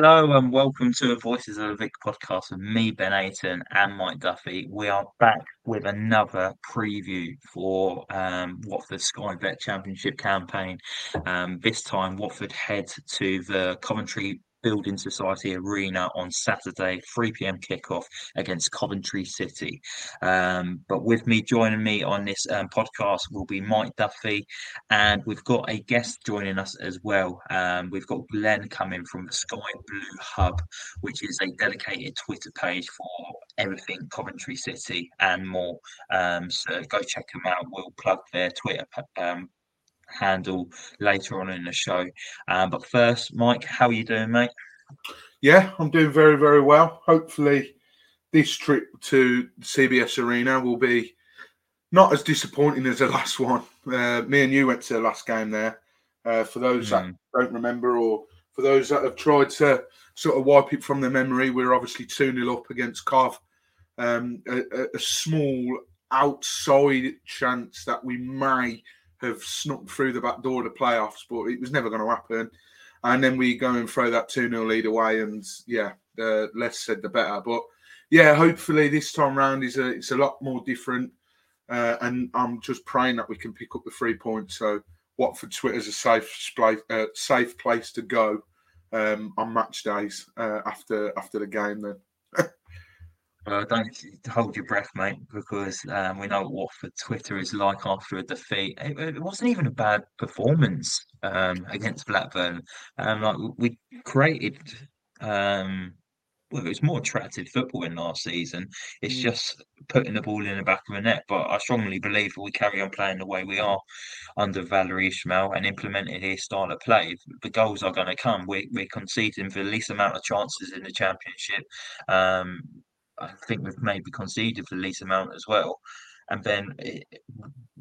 Hello and welcome to the Voices of the Vic podcast with me, Ben Aiton, and Mike Duffy. We are back with another preview for um, Watford Sky Bet Championship campaign. Um, this time, Watford head to the Coventry Building Society Arena on Saturday, 3 p.m. kickoff against Coventry City. Um, but with me, joining me on this um, podcast will be Mike Duffy, and we've got a guest joining us as well. Um, we've got Glenn coming from the Sky Blue Hub, which is a dedicated Twitter page for everything Coventry City and more. Um, so go check them out. We'll plug their Twitter um, handle later on in the show. Um, but first, Mike, how are you doing, mate? Yeah, I'm doing very, very well. Hopefully, this trip to CBS Arena will be not as disappointing as the last one. Uh, me and you went to the last game there. Uh, for those mm. that hmm. don't remember, or for those that have tried to sort of wipe it from their memory, we're obviously 2 0 up against Cov. Um, a, a small outside chance that we may have snuck through the back door of the playoffs, but it was never going to happen. And then we go and throw that 2 0 lead away, and yeah, the less said the better. But yeah, hopefully this time round is a it's a lot more different, uh, and I'm just praying that we can pick up the three points. So Watford Twitter's a safe uh, safe place to go um, on match days uh, after after the game. Then Well, don't hold your breath, mate, because um, we know what Watford Twitter is like after a defeat. It, it wasn't even a bad performance um, against Blackburn. Um, like we created, um, well, it was more attractive football in last season. It's mm. just putting the ball in the back of the net. But I strongly believe if we carry on playing the way we are under Valérien Ismaël and implementing his style of play, the goals are going to come. We, we're conceding for the least amount of chances in the championship. Um, I think we've maybe conceded the least amount as well. And then it,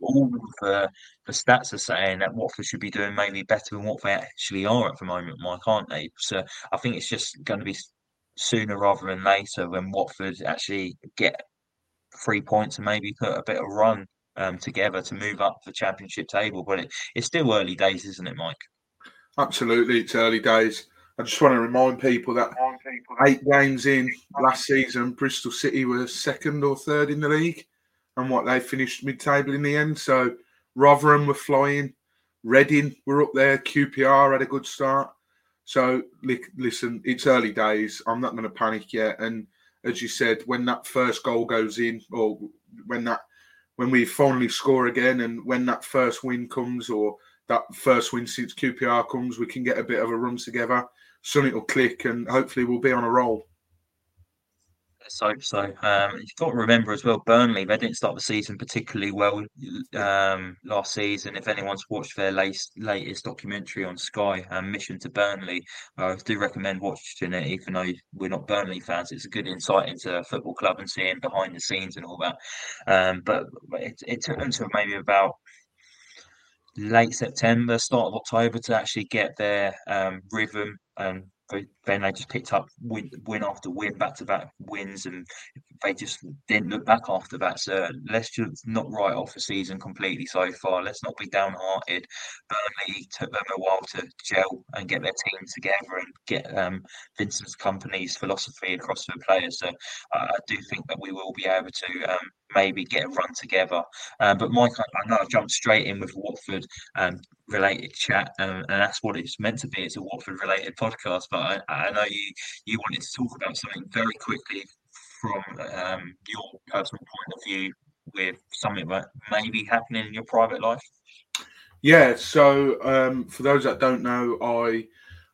all the, the stats are saying that Watford should be doing maybe better than what they actually are at the moment, Mike, aren't they? So I think it's just going to be sooner rather than later when Watford actually get three points and maybe put a bit of run um, together to move up the championship table. But it, it's still early days, isn't it, Mike? Absolutely, it's early days. I just want to remind people that eight games in last season, Bristol City were second or third in the league, and what they finished mid-table in the end. So Rotherham were flying, Reading were up there, QPR had a good start. So listen, it's early days. I'm not going to panic yet. And as you said, when that first goal goes in, or when that when we finally score again, and when that first win comes, or that first win since QPR comes, we can get a bit of a run together something will click and hopefully we'll be on a roll. Let's hope so. Um, you've got to remember as well, Burnley, they didn't start the season particularly well um, last season. If anyone's watched their latest, latest documentary on Sky, um, Mission to Burnley, I do recommend watching it, even though we're not Burnley fans. It's a good insight into a football club and seeing behind the scenes and all that. Um, but it, it took them to maybe about late September, start of October to actually get their um, rhythm and then they just picked up win, win after win, back to back wins, and they just didn't look back after that. So let's just not write off the season completely so far. Let's not be downhearted. Burnley took them a while to gel and get their team together and get um, Vincent Kompany's philosophy across to the players. So uh, I do think that we will be able to um, maybe get a run together. Um, but Mike, I, know I jumped straight in with Watford um, related chat, um, and that's what it's meant to be. It's a Watford related podcast, but I, I know you you wanted to talk about something very quickly from um, your personal point of view with something that may be happening in your private life? Yeah. So um, for those that don't know, I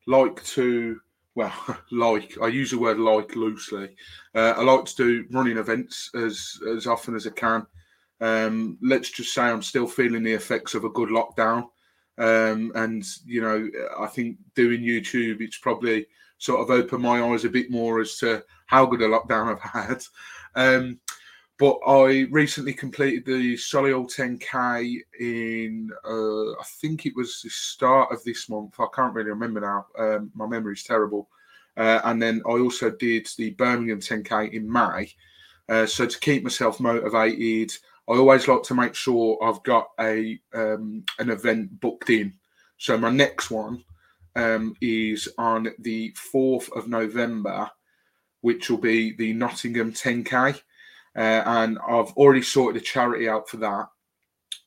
like to well, like I use the word like loosely. Uh, I like to do running events as as often as I can. Um, let's just say I'm still feeling the effects of a good lockdown, um, and you know I think doing YouTube it's probably sort of opened my eyes a bit more as to how good a lockdown I've had. Um, but I recently completed the Solihull 10K in, uh, I think it was the start of this month. I can't really remember now. Um, my is terrible. Uh, and then I also did the Birmingham 10K in May. Uh, so to keep myself motivated, I always like to make sure I've got a um, an event booked in. So my next one um, is on the 4th of November, which will be the Nottingham 10K. Uh, and I've already sorted a charity out for that.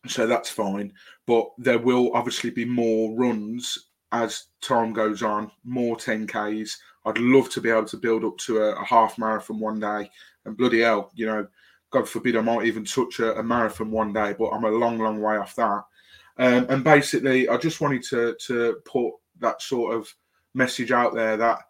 So that's fine. But there will obviously be more runs as time goes on, more 10Ks. I'd love to be able to build up to a, a half marathon one day. And bloody hell, you know, God forbid I might even touch a, a marathon one day, but I'm a long, long way off that. Um, and basically, I just wanted to to put that sort of message out there that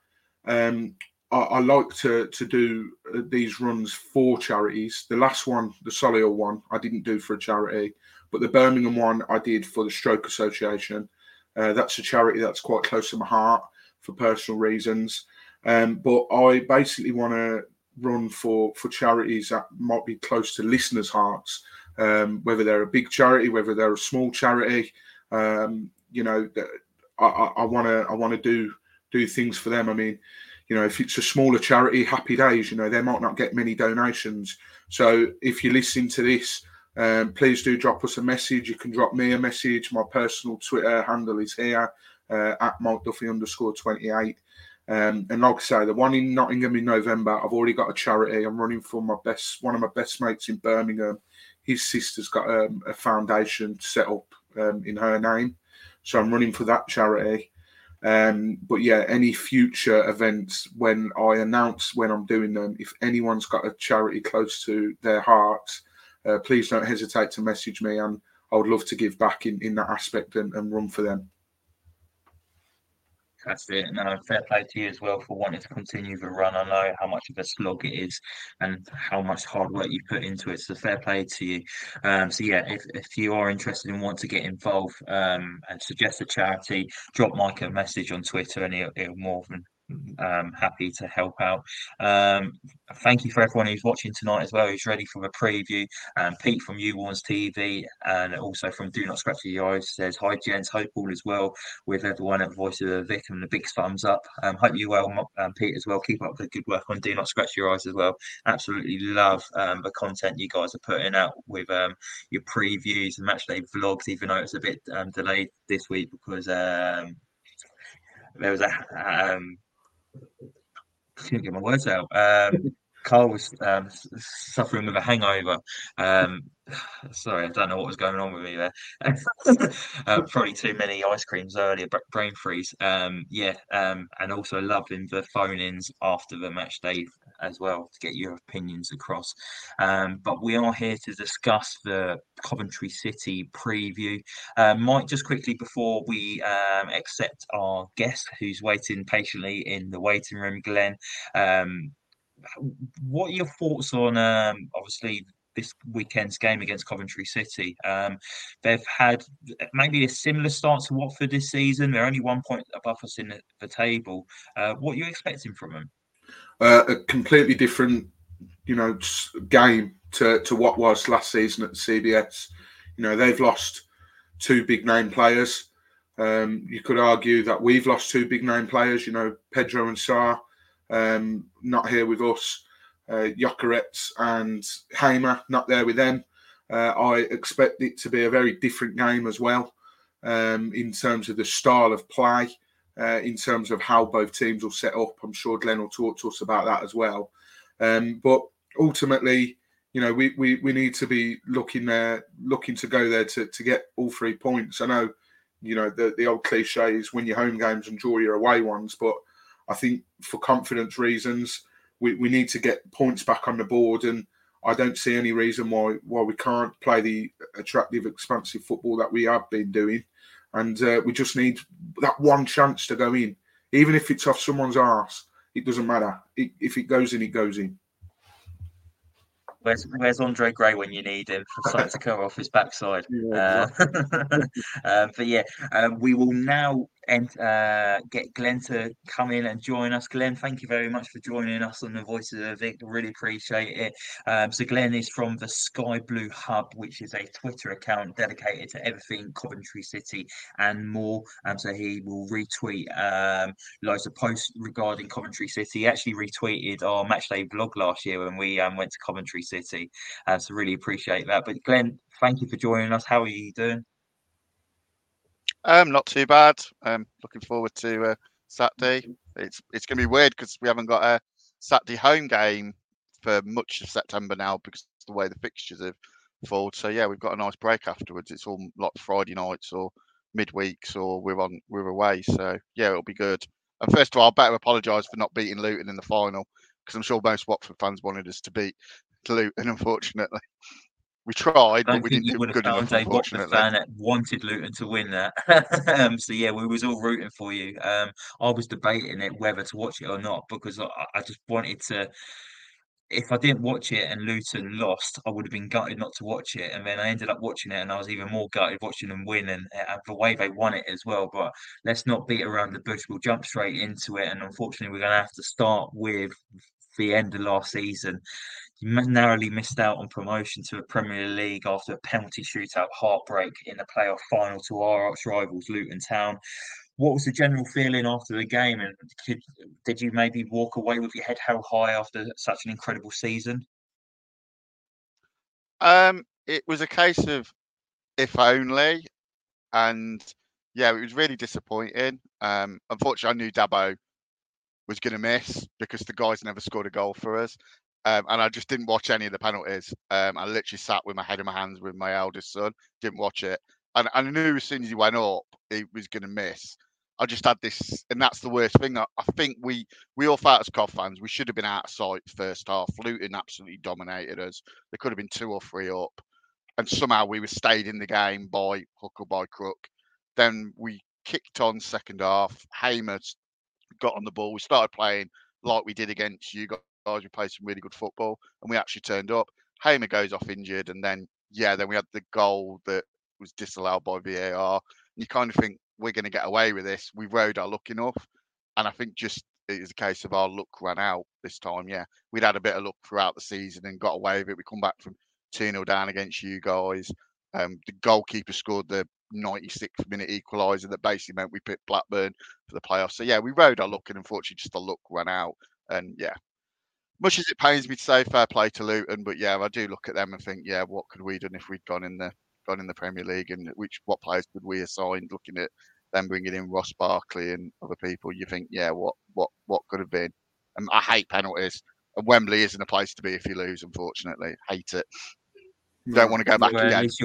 um, I, I, like to to do uh, these runs for charities. The last one, the Solihull one, I didn't do for a charity, but the Birmingham one I did for the Stroke Association. Uh, that's a charity that's quite close to my heart for personal reasons. Um, but I basically want to run for for charities that might be close to listeners' hearts, um, whether they're a big charity, whether they're a small charity. Um, you know, I want to I want to do do things for them. I mean, you know, if it's a smaller charity, happy days. You know, they might not get many donations. So if you're listening to this, um, please do drop us a message. You can drop me a message. My personal Twitter handle is here uh, at Mike Duffy underscore 28. Um, and like I say, the one in Nottingham in November, I've already got a charity. I'm running for my best, one of my best mates in Birmingham. His sister's got um, a foundation set up um, in her name. So I'm running for that charity. Um, but yeah, any future events when I announce when I'm doing them, if anyone's got a charity close to their heart, uh, please don't hesitate to message me. And I would love to give back in, in that aspect and, and run for them. That's it. and No, fair play to you as well for wanting to continue the run. I know how much of a slog it is and how much hard work you put into it. So fair play to you. Um, so yeah, if, if you are interested and want to get involved um, and suggest a charity, drop Mike a message on Twitter and he'll, he'll more than um, happy to help out. Um, thank you for everyone who's watching tonight as well, who's ready for the preview. Um, Pete from U Warns TV and also from Do Not Scratch Your Eyes says, Hi, gents. Hope all is well with everyone at Voice of the Vic and the big thumbs up. Um, hope you well, um, Pete, as well. Keep up the good work on Do Not Scratch Your Eyes as well. Absolutely love um, the content you guys are putting out with your previews and matchday vlogs, even though it's a bit delayed this week because there was a couldn't get my words out. Um, Carl was um, suffering with a hangover. Um, sorry, I don't know what was going on with me there. uh, probably too many ice creams earlier, brain freeze. Um, yeah, um, and also loving the phone ins after the match day as well to get your opinions across. Um, but we are here to discuss the Coventry City preview. Uh, Mike, just quickly before we um, accept our guest who's waiting patiently in the waiting room, Glenn. Um, what are your thoughts on um, obviously this weekend's game against Coventry City? Um, they've had maybe a similar start to Watford this season. They're only one point above us in the, the table. Uh, what are you expecting from them? Uh, a completely different, you know, game to, to what was last season at the CBS. You know, they've lost two big name players. Um, you could argue that we've lost two big name players. You know, Pedro and Sarr um, not here with us. Uh, and Hamer not there with them. Uh, I expect it to be a very different game as well um, in terms of the style of play, uh, in terms of how both teams will set up. I'm sure Glenn will talk to us about that as well. Um, but ultimately, you know, we, we, we need to be looking there, looking to go there to, to get all three points. I know, you know, the, the old cliche is win your home games and draw your away ones, but I think for confidence reasons, we, we need to get points back on the board. And I don't see any reason why why we can't play the attractive, expansive football that we have been doing, and uh, we just need that one chance to go in, even if it's off someone's arse. It doesn't matter. It, if it goes in, it goes in. Where's Where's Andre Gray when you need him for something to cover off his backside? Yeah, uh, um, but yeah, um, we will now and uh, get Glenn to come in and join us. Glenn, thank you very much for joining us on the Voices of Vic. Really appreciate it. Um, so Glenn is from the Sky Blue Hub, which is a Twitter account dedicated to everything Coventry City and more. Um, so he will retweet um, loads of posts regarding Coventry City. He actually retweeted our matchday vlog last year when we um, went to Coventry City. Uh, so really appreciate that. But Glenn, thank you for joining us. How are you doing? Um, not too bad. Um, looking forward to uh, Saturday. It's it's going to be weird because we haven't got a Saturday home game for much of September now because of the way the fixtures have fallen. So yeah, we've got a nice break afterwards. It's all like Friday nights or midweeks or we're on we're away. So yeah, it'll be good. And first of all, I better apologise for not beating Luton in the final because I'm sure most Watford fans wanted us to beat Luton, unfortunately. We tried, but we didn't do good enough. Fan that wanted Luton to win that. um, so yeah, we was all rooting for you. Um, I was debating it whether to watch it or not because I, I just wanted to if I didn't watch it and Luton lost, I would have been gutted not to watch it. And then I ended up watching it, and I was even more gutted watching them win and, and the way they won it as well. But let's not beat around the bush. We'll jump straight into it. And unfortunately, we're going to have to start with the end of last season. You narrowly missed out on promotion to a Premier League after a penalty shootout heartbreak in the playoff final to our arch rivals, Luton Town. What was the general feeling after the game, and could, did you maybe walk away with your head held high after such an incredible season? Um, it was a case of if only, and yeah, it was really disappointing. Um, unfortunately, I knew Dabo was going to miss because the guys never scored a goal for us. Um, and I just didn't watch any of the penalties. Um, I literally sat with my head in my hands with my eldest son, didn't watch it. And, and I knew as soon as he went up, he was going to miss. I just had this, and that's the worst thing. I, I think we we all felt as Cov fans, we should have been out of sight first half. Luton absolutely dominated us. There could have been two or three up, and somehow we were stayed in the game by hook or by crook. Then we kicked on second half. Hamer got on the ball. We started playing like we did against you We played some really good football, and we actually turned up. Hamer goes off injured, and then yeah, then we had the goal that was disallowed by VAR. And you kind of think we're going to get away with this. We rode our luck enough, and I think just it is a case of our luck ran out this time. Yeah, we'd had a bit of luck throughout the season and got away with it. We come back from 2 0 down against you guys. Um, the goalkeeper scored the 96th minute equaliser that basically meant we picked Blackburn for the playoffs. So yeah, we rode our luck, and unfortunately, just the luck ran out. And yeah, much as it pains me to say fair play to Luton, but yeah, I do look at them and think, yeah, what could we have done if we'd gone in the gone in the Premier League, and which what players could we have signed? Looking at them bringing in Ross Barkley and other people, you think, yeah, what what what could have been? And I hate penalties. And Wembley isn't a place to be if you lose. Unfortunately, hate it. Don't want to go back well, again. At least,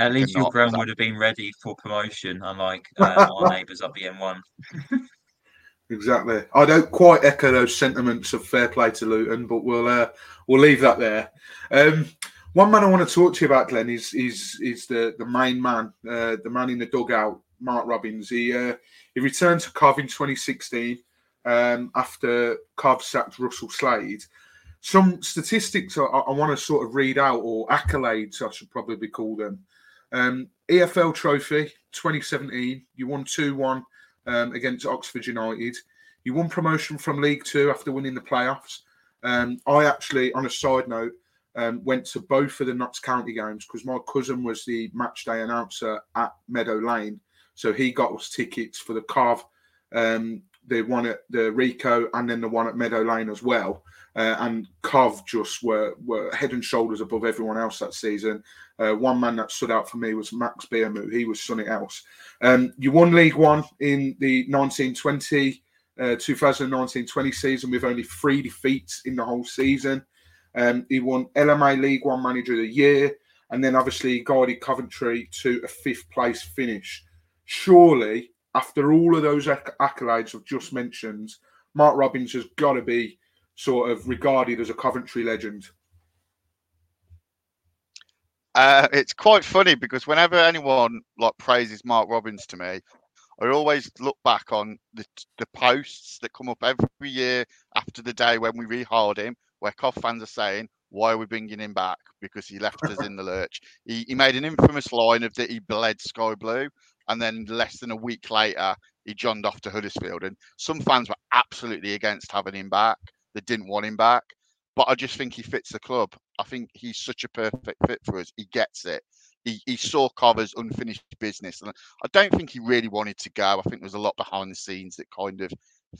at least your ground would have been ready for promotion, unlike uh, our neighbours up the M1. Exactly. I don't quite echo those sentiments of fair play to Luton, but we'll uh, we'll leave that there. Um, one man I want to talk to you about, Glenn, is is is the the main man, uh, the man in the dugout, Mark Robins. He uh, he returned to Cov in 2016 um, after Cov sacked Russell Slade. Some statistics I, I, want to sort of read out, or accolades, I should probably call them. Um, EFL Trophy 2017, you won 2 1 um, against Oxford United. You won promotion from League Two after winning the playoffs. Um, I actually, on a side note, um, went to both of the Notts County games because my cousin was the match day announcer at Meadow Lane. So he got us tickets for the Cov, um, the one at the Ricoh and then the one at Meadow Lane as well. Uh, and Cov just were, were head and shoulders above everyone else that season. Uh, one man that stood out for me was Max Biamou. He was something else. Um, you won League One in the 1920 uh, 2019-20 season with only three defeats in the whole season. Um, he won LMA League One Manager of the Year, and then obviously guided Coventry to a fifth place finish. Surely, after all of those acc- accolades I've just mentioned, Mark Robins has got to be sort of regarded as a Coventry legend. Uh, it's quite funny because whenever anyone like praises Mark Robins to me, I always look back on the the posts that come up every year after the day when we rehired him, where Cov fans are saying, "Why are we bringing him back? Because he left us in the lurch." He, he made an infamous line of that he bled sky blue, and then less than a week later, he joined off to Huddersfield. And some fans were absolutely against having him back; they didn't want him back. But I just think he fits the club. I think he's such a perfect fit for us. He gets it he, he saw Cover's unfinished business, and I don't think he really wanted to go. I think there was a lot behind the scenes that kind of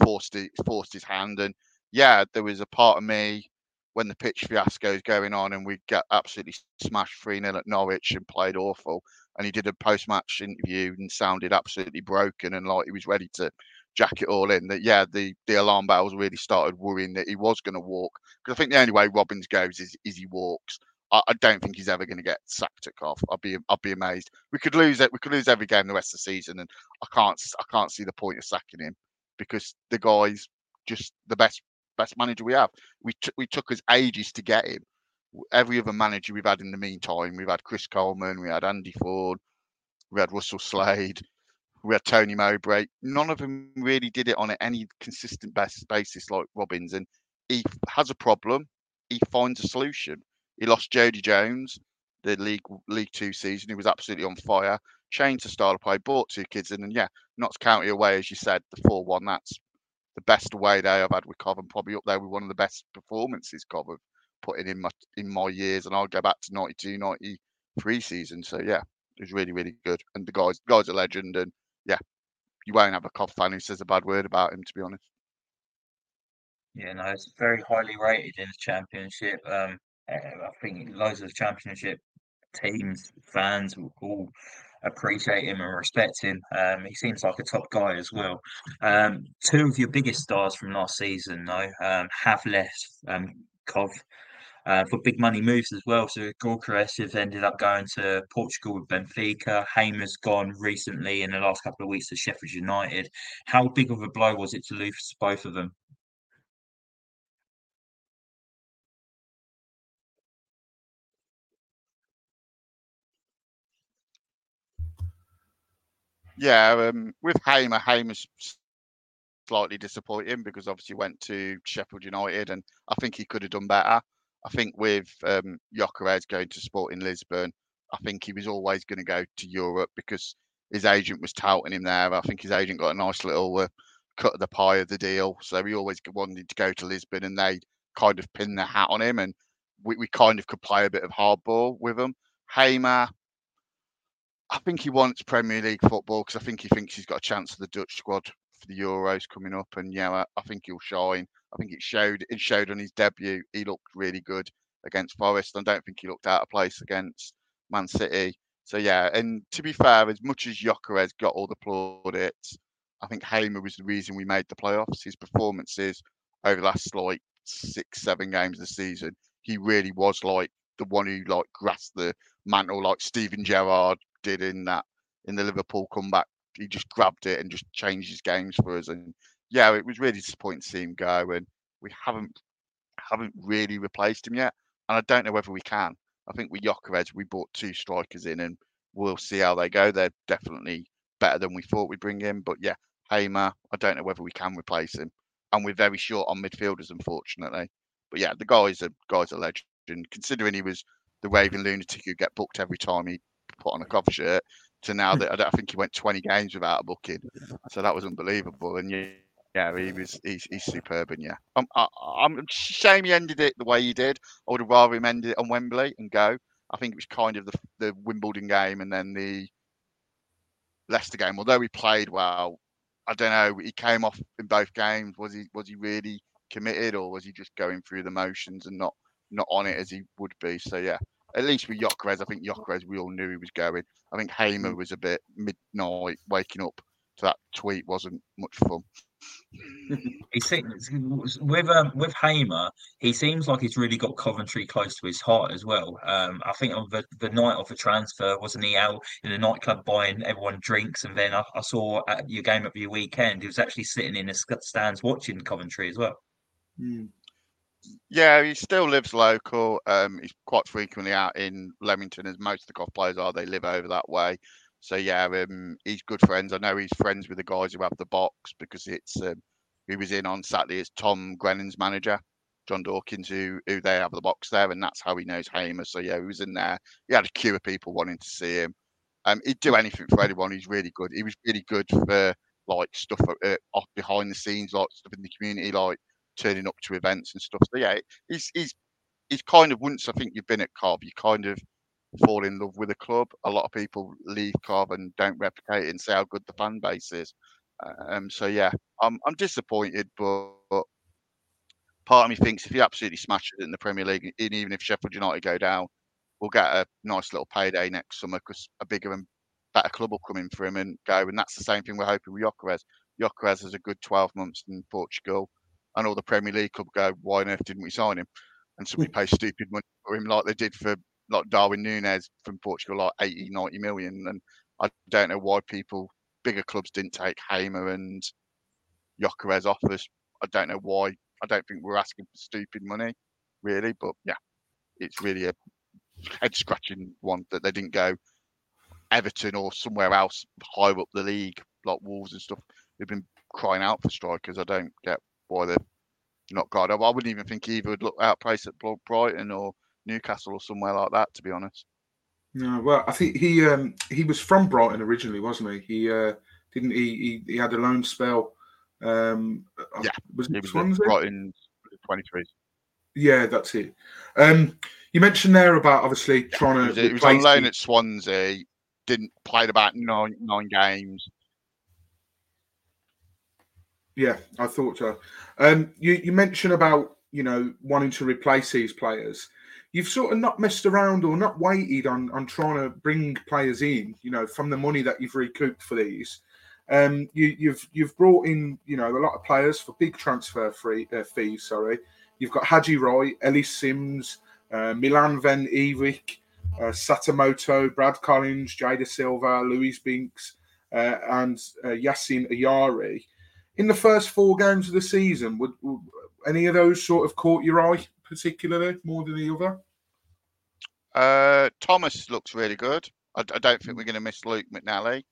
forced it, forced his hand. And yeah, there was a part of me when the pitch fiasco is going on, and we get absolutely smashed three 0 at Norwich and played awful. And he did a post match interview and sounded absolutely broken and like he was ready to jack it all in. That yeah, the the alarm bells really started worrying that he was going to walk because I think the only way Robins goes is is he walks. I, I don't think he's ever going to get sacked at Cov. I'd be I'll be amazed. We could lose it. We could lose every game the rest of the season, and I can't I can't see the point of sacking him because the guy's just the best best manager we have. We t- we took us ages to get him. Every other manager we've had in the meantime, we've had Chris Coleman, we had Andy Ford, we had Russell Slade, we had Tony Mowbray. None of them really did it on any consistent basis like Robins. And he has a problem, he finds a solution. He lost Jodi Jones, the League League Two season. He was absolutely on fire. Changed the style of play, bought two kids in, and yeah, not Notts County away, as you said, the four one. That's the best away day I've had with and probably up there with one of the best performances Cov have put in my in my years. And I'll go back to 92, 93 season. So yeah, it was really really good. And the guys the guy's a legend, and yeah, you won't have a Cov fan who says a bad word about him, to be honest. Yeah, no, it's very highly rated in the championship. Um, uh, I think loads of championship teams, fans will all appreciate him and respect him. Um, he seems like a top guy as well. Um, two of your biggest stars from last season, though, um, have left um, Cov uh, for big money moves as well. So Gyökeres have ended up going to Portugal with Benfica. Hamer's gone recently in the last couple of weeks to Sheffield United. How big of a blow was it to lose both of them? Yeah, um, with Hamer, Hamer's slightly disappointing because obviously went to Sheffield United, and I think he could have done better. I think with um, Gyökeres going to Sporting Lisbon, I think he was always going to go to Europe because his agent was touting him there. I think his agent got a nice little uh, cut of the pie of the deal, so he always wanted to go to Lisbon, and they kind of pinned their hat on him, and we, we kind of could play a bit of hardball with him. Hamer, I think he wants Premier League football because I think he thinks he's got a chance of the Dutch squad for the Euros coming up, and yeah, I, I think he'll shine. I think it showed. It showed on his debut. He looked really good against Forest. I don't think he looked out of place against Man City. So yeah, and to be fair, as much as Gyökeres got all the plaudits, I think Hamer was the reason we made the playoffs. His performances over the last like six, seven games of the season, he really was like the one who like grasped the mantle, like Steven Gerrard did in that in the Liverpool comeback. He just grabbed it and just changed his games for us. And yeah, it was really disappointing to see him go. And we haven't haven't really replaced him yet. And I don't know whether we can. I think with Gyökeres, we bought two strikers in, and we'll see how they go. They're definitely better than we thought we'd bring in. But yeah, Hamer, I don't know whether we can replace him. And we're very short on midfielders, unfortunately. But yeah, the guy's a guy's a legend. Considering he was the raving lunatic who get booked every time he put on a cover shirt to now that I, I think he went 20 games without a booking. So that was unbelievable. And yeah, yeah, he was he's, he's superb. And yeah, I'm I, am shame he ended it the way he did. I would have rather him ended it on Wembley and go. I think it was kind of the the Wimbledon game and then the Leicester game. Although he played well, I don't know. He came off in both games. Was he was he really committed or was he just going through the motions and not not on it as he would be? So yeah, at least with Gyökeres, I think Gyökeres, we all knew he was going. I think Hamer mm. was a bit midnight waking up to that tweet wasn't much fun. He seems with um, with Hamer, he seems like he's really got Coventry close to his heart as well. Um, I think on the, the night of the transfer, wasn't he out in the nightclub buying everyone drinks? And then I, I saw at your game of your weekend, he was actually sitting in the stands watching Coventry as well. Mm. Yeah, he still lives local. Um, he's quite frequently out in Leamington, as most of the golf players are. They live over that way. So yeah, um, he's good friends. I know he's friends with the guys who have the box because it's um, he was in on Saturday. It's Tom Grennan's manager, John Dawkins, who who they have the box there, and that's how he knows Hamer. So yeah, he was in there. He had a queue of people wanting to see him. Um, he'd do anything for anyone. He's really good. He was really good for like stuff uh, off behind the scenes, like stuff in the community, like turning up to events and stuff. So yeah, he's he's he's kind of once I think you've been at Cov, you kind of fall in love with a club. A lot of people leave Cov and don't replicate it and say how good the fan base is. Um, so yeah, I'm I'm disappointed, but, but part of me thinks if he absolutely smashes it in the Premier League, and even if Sheffield United go down, we'll get a nice little payday next summer because a bigger and better club will come in for him and go. And that's the same thing we're hoping with Gyökeres. Gyökeres has a good 12 months in Portugal, and all the Premier League club go, why on earth didn't we sign him? And so we pay stupid money for him like they did for like Darwin Nunez from Portugal, like 80, mm. 90 million. And I don't know why people, bigger clubs, didn't take Hamer and Gyökeres offers. I don't know why. I don't think we're asking for stupid money, really. But yeah, it's really a head scratching one that they didn't go Everton or somewhere else higher up the league, like Wolves and stuff. They've been crying out for strikers. I don't get why they're not got. I wouldn't even think either would look outpriced at Brighton or Newcastle or somewhere like that. To be honest. No, well, I think he um, he was from Brighton originally, wasn't he? He uh, didn't he, he, he had a loan spell. Um, yeah, was it was Swansea? Brighton twenty three. Yeah, that's it. Um, you mentioned there about obviously yeah, trying to. He was, on loan at Swansea. Didn't played about nine nine games. Yeah, I thought so. Um, you you mentioned about you know wanting to replace these players you've sort of not messed around or not waited on on trying to bring players in, you know, from the money that you've recouped for these. Um, you, you've, you've brought in, you know, a lot of players for big transfer free uh, fees. Sorry, you've got Haji Wright, Ellis Sims, uh, Milan Van Ewijk, uh, Sakamoto, Brad Collins, Jay Dasilva, Luis Binks, uh, and uh, Yassin Ayari. In the first four games of the season, would, would any of those sort of caught your eye? Particularly more than the other? Uh, Thomas looks really good. I, I don't think we're going to miss Luke McNally.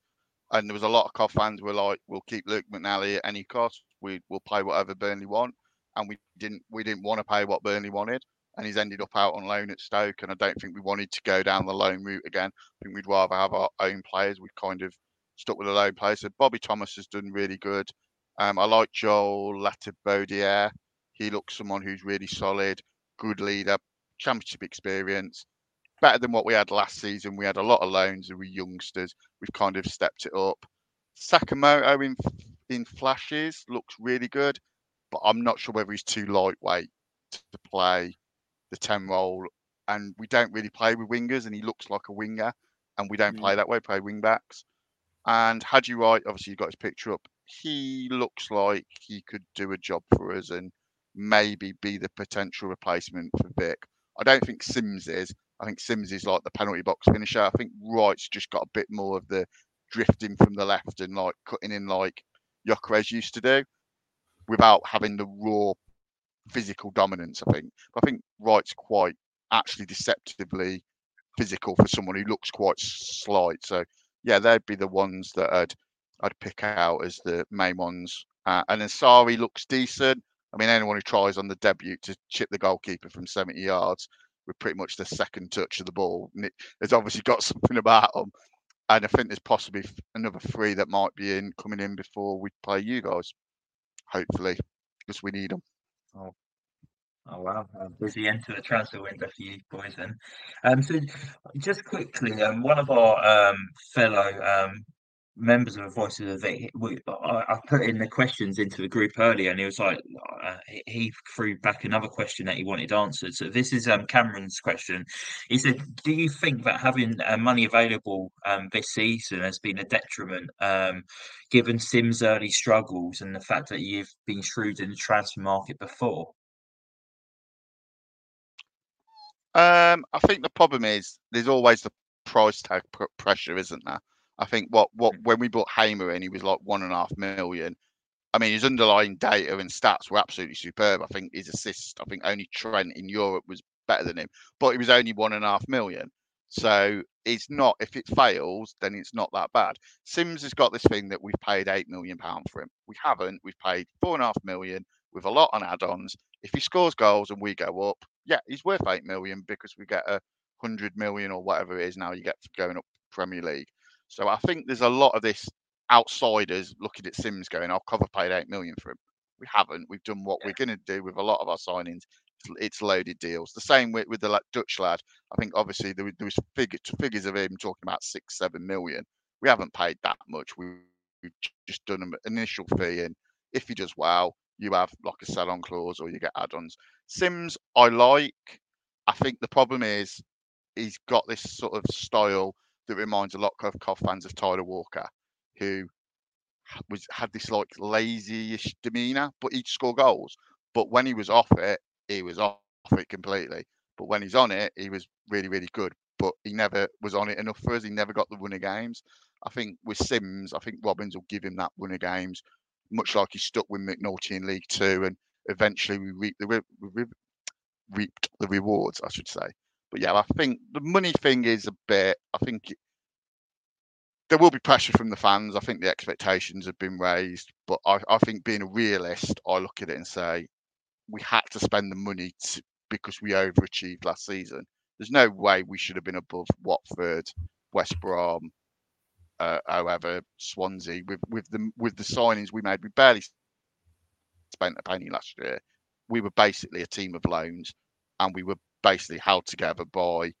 And there was a lot of Cov fans were like, "We'll keep Luke McNally at any cost. We will pay whatever Burnley want." And we didn't. We didn't want to pay what Burnley wanted. And he's ended up out on loan at Stoke. And I don't think we wanted to go down the loan route again. I think we'd rather have our own players. We kind of stuck with the loan players. So Bobby Thomas has done really good. Um, I like Joel Latibeaudiere. He looks someone who's really solid, good leader, championship experience, better than what we had last season. We had a lot of loans and we youngsters. We've kind of stepped it up. Sakamoto in in flashes looks really good, but I'm not sure whether he's too lightweight to play the 10 role. And we don't really play with wingers, and he looks like a winger, and we don't mm. play that way, play wing backs. And Haji Wright, obviously, you got his picture up. He looks like he could do a job for us, and maybe be the potential replacement for Vic. I don't think Sims is. I think Sims is like the penalty box finisher. I think Wright's just got a bit more of the drifting from the left and like cutting in like Gyökeres used to do without having the raw physical dominance, I think. But I think Wright's quite actually deceptively physical for someone who looks quite slight. So yeah, they'd be the ones that I'd I'd pick out as the main ones. Uh, and then Sarri looks decent. I mean, anyone who tries on the debut to chip the goalkeeper from 70 yards with pretty much the second touch of the ball, has obviously got something about them. And I think there's possibly another three that might be in coming in before we play you guys, hopefully, because we need them. Oh, Oh wow, busy end to the transfer window for you boys then. Um, so just quickly, um, one of our um, fellow um, members of the Voices of Vic, I, I, put in the questions into the group earlier, and he was like, uh, he threw back another question that he wanted answered. So this is um, Cameron's question. He said, "Do you think that having uh, money available um, this season has been a detriment, um, given Sim's early struggles and the fact that you've been shrewd in the transfer market before?" Um, I think the problem is there's always the price tag pressure, isn't there? I think what what mm. when we bought Hamer in, he was like one and a half million. I mean, his underlying data and stats were absolutely superb. I think his assist, I think only Trent in Europe was better than him, but he was only one and a half million. So it's not, if it fails, then it's not that bad. Sims has got this thing that we've paid eight million pounds for him. We haven't. We've paid four and a half million with a lot on add-ons. If he scores goals and we go up, yeah, he's worth eight million because we get a hundred million or whatever it is now you get for going up Premier League. So I think there's a lot of this outsiders looking at Sims going, "I'll cover paid eight million for him." We haven't. We've done what we're going to do with a lot of our signings. It's loaded deals. The same with, with the Dutch lad. I think obviously there, there was figure, figures of him talking about six, seven million. We haven't paid that much. We, we've just done an initial fee, and if he does well, you have like a sell-on clause or you get add-ons. Sims, I like. I think the problem is he's got this sort of style that reminds a lot of Cov fans of Tyler Walker, who was had this like lazy-ish demeanor, but he'd score goals. But when he was off it, he was off it completely. But when he's on it, he was really, really good. But he never was on it enough for us. He never got the of games. I think with Sims, I think Robins will give him that of games, much like he stuck with McNulty in League Two, and eventually we reaped the we reaped the rewards, I should say. But yeah, I think the money thing is a bit. I think there will be pressure from the fans. I think the expectations have been raised, but I, I think being a realist, I look at it and say we had to spend the money to, because we overachieved last season. There's no way we should have been above Watford, West Brom, uh, however, Swansea with with the with the signings we made. We barely spent a penny last year. We were basically a team of loans, and we were basically held together by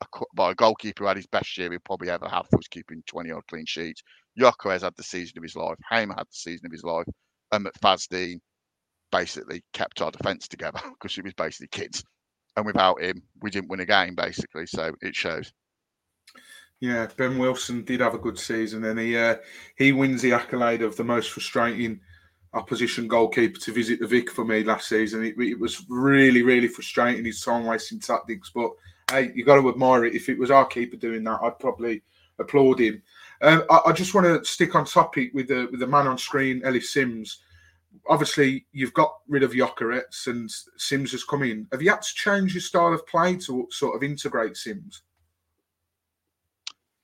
a, by a goalkeeper who had his best year he probably ever had, was keeping 20 odd clean sheets. Gyökeres had the season of his life. Hamer had the season of his life. And McFadzean basically kept our defence together because it was basically kids. And without him, we didn't win a game, basically. So it shows. Yeah, Ben Wilson did have a good season, and he uh, he wins the accolade of the most frustrating opposition goalkeeper to visit the Vic for me last season. It, it was really, really frustrating his time wasting tactics, but hey, you got to admire it. If it was our keeper doing that, I'd probably applaud him. Um, I, I, just want to stick on topic with the with the man on screen, Ellis Sims. Obviously, you've got rid of Gyökeres and Sims has come in. Have you had to change your style of play to sort of integrate Sims?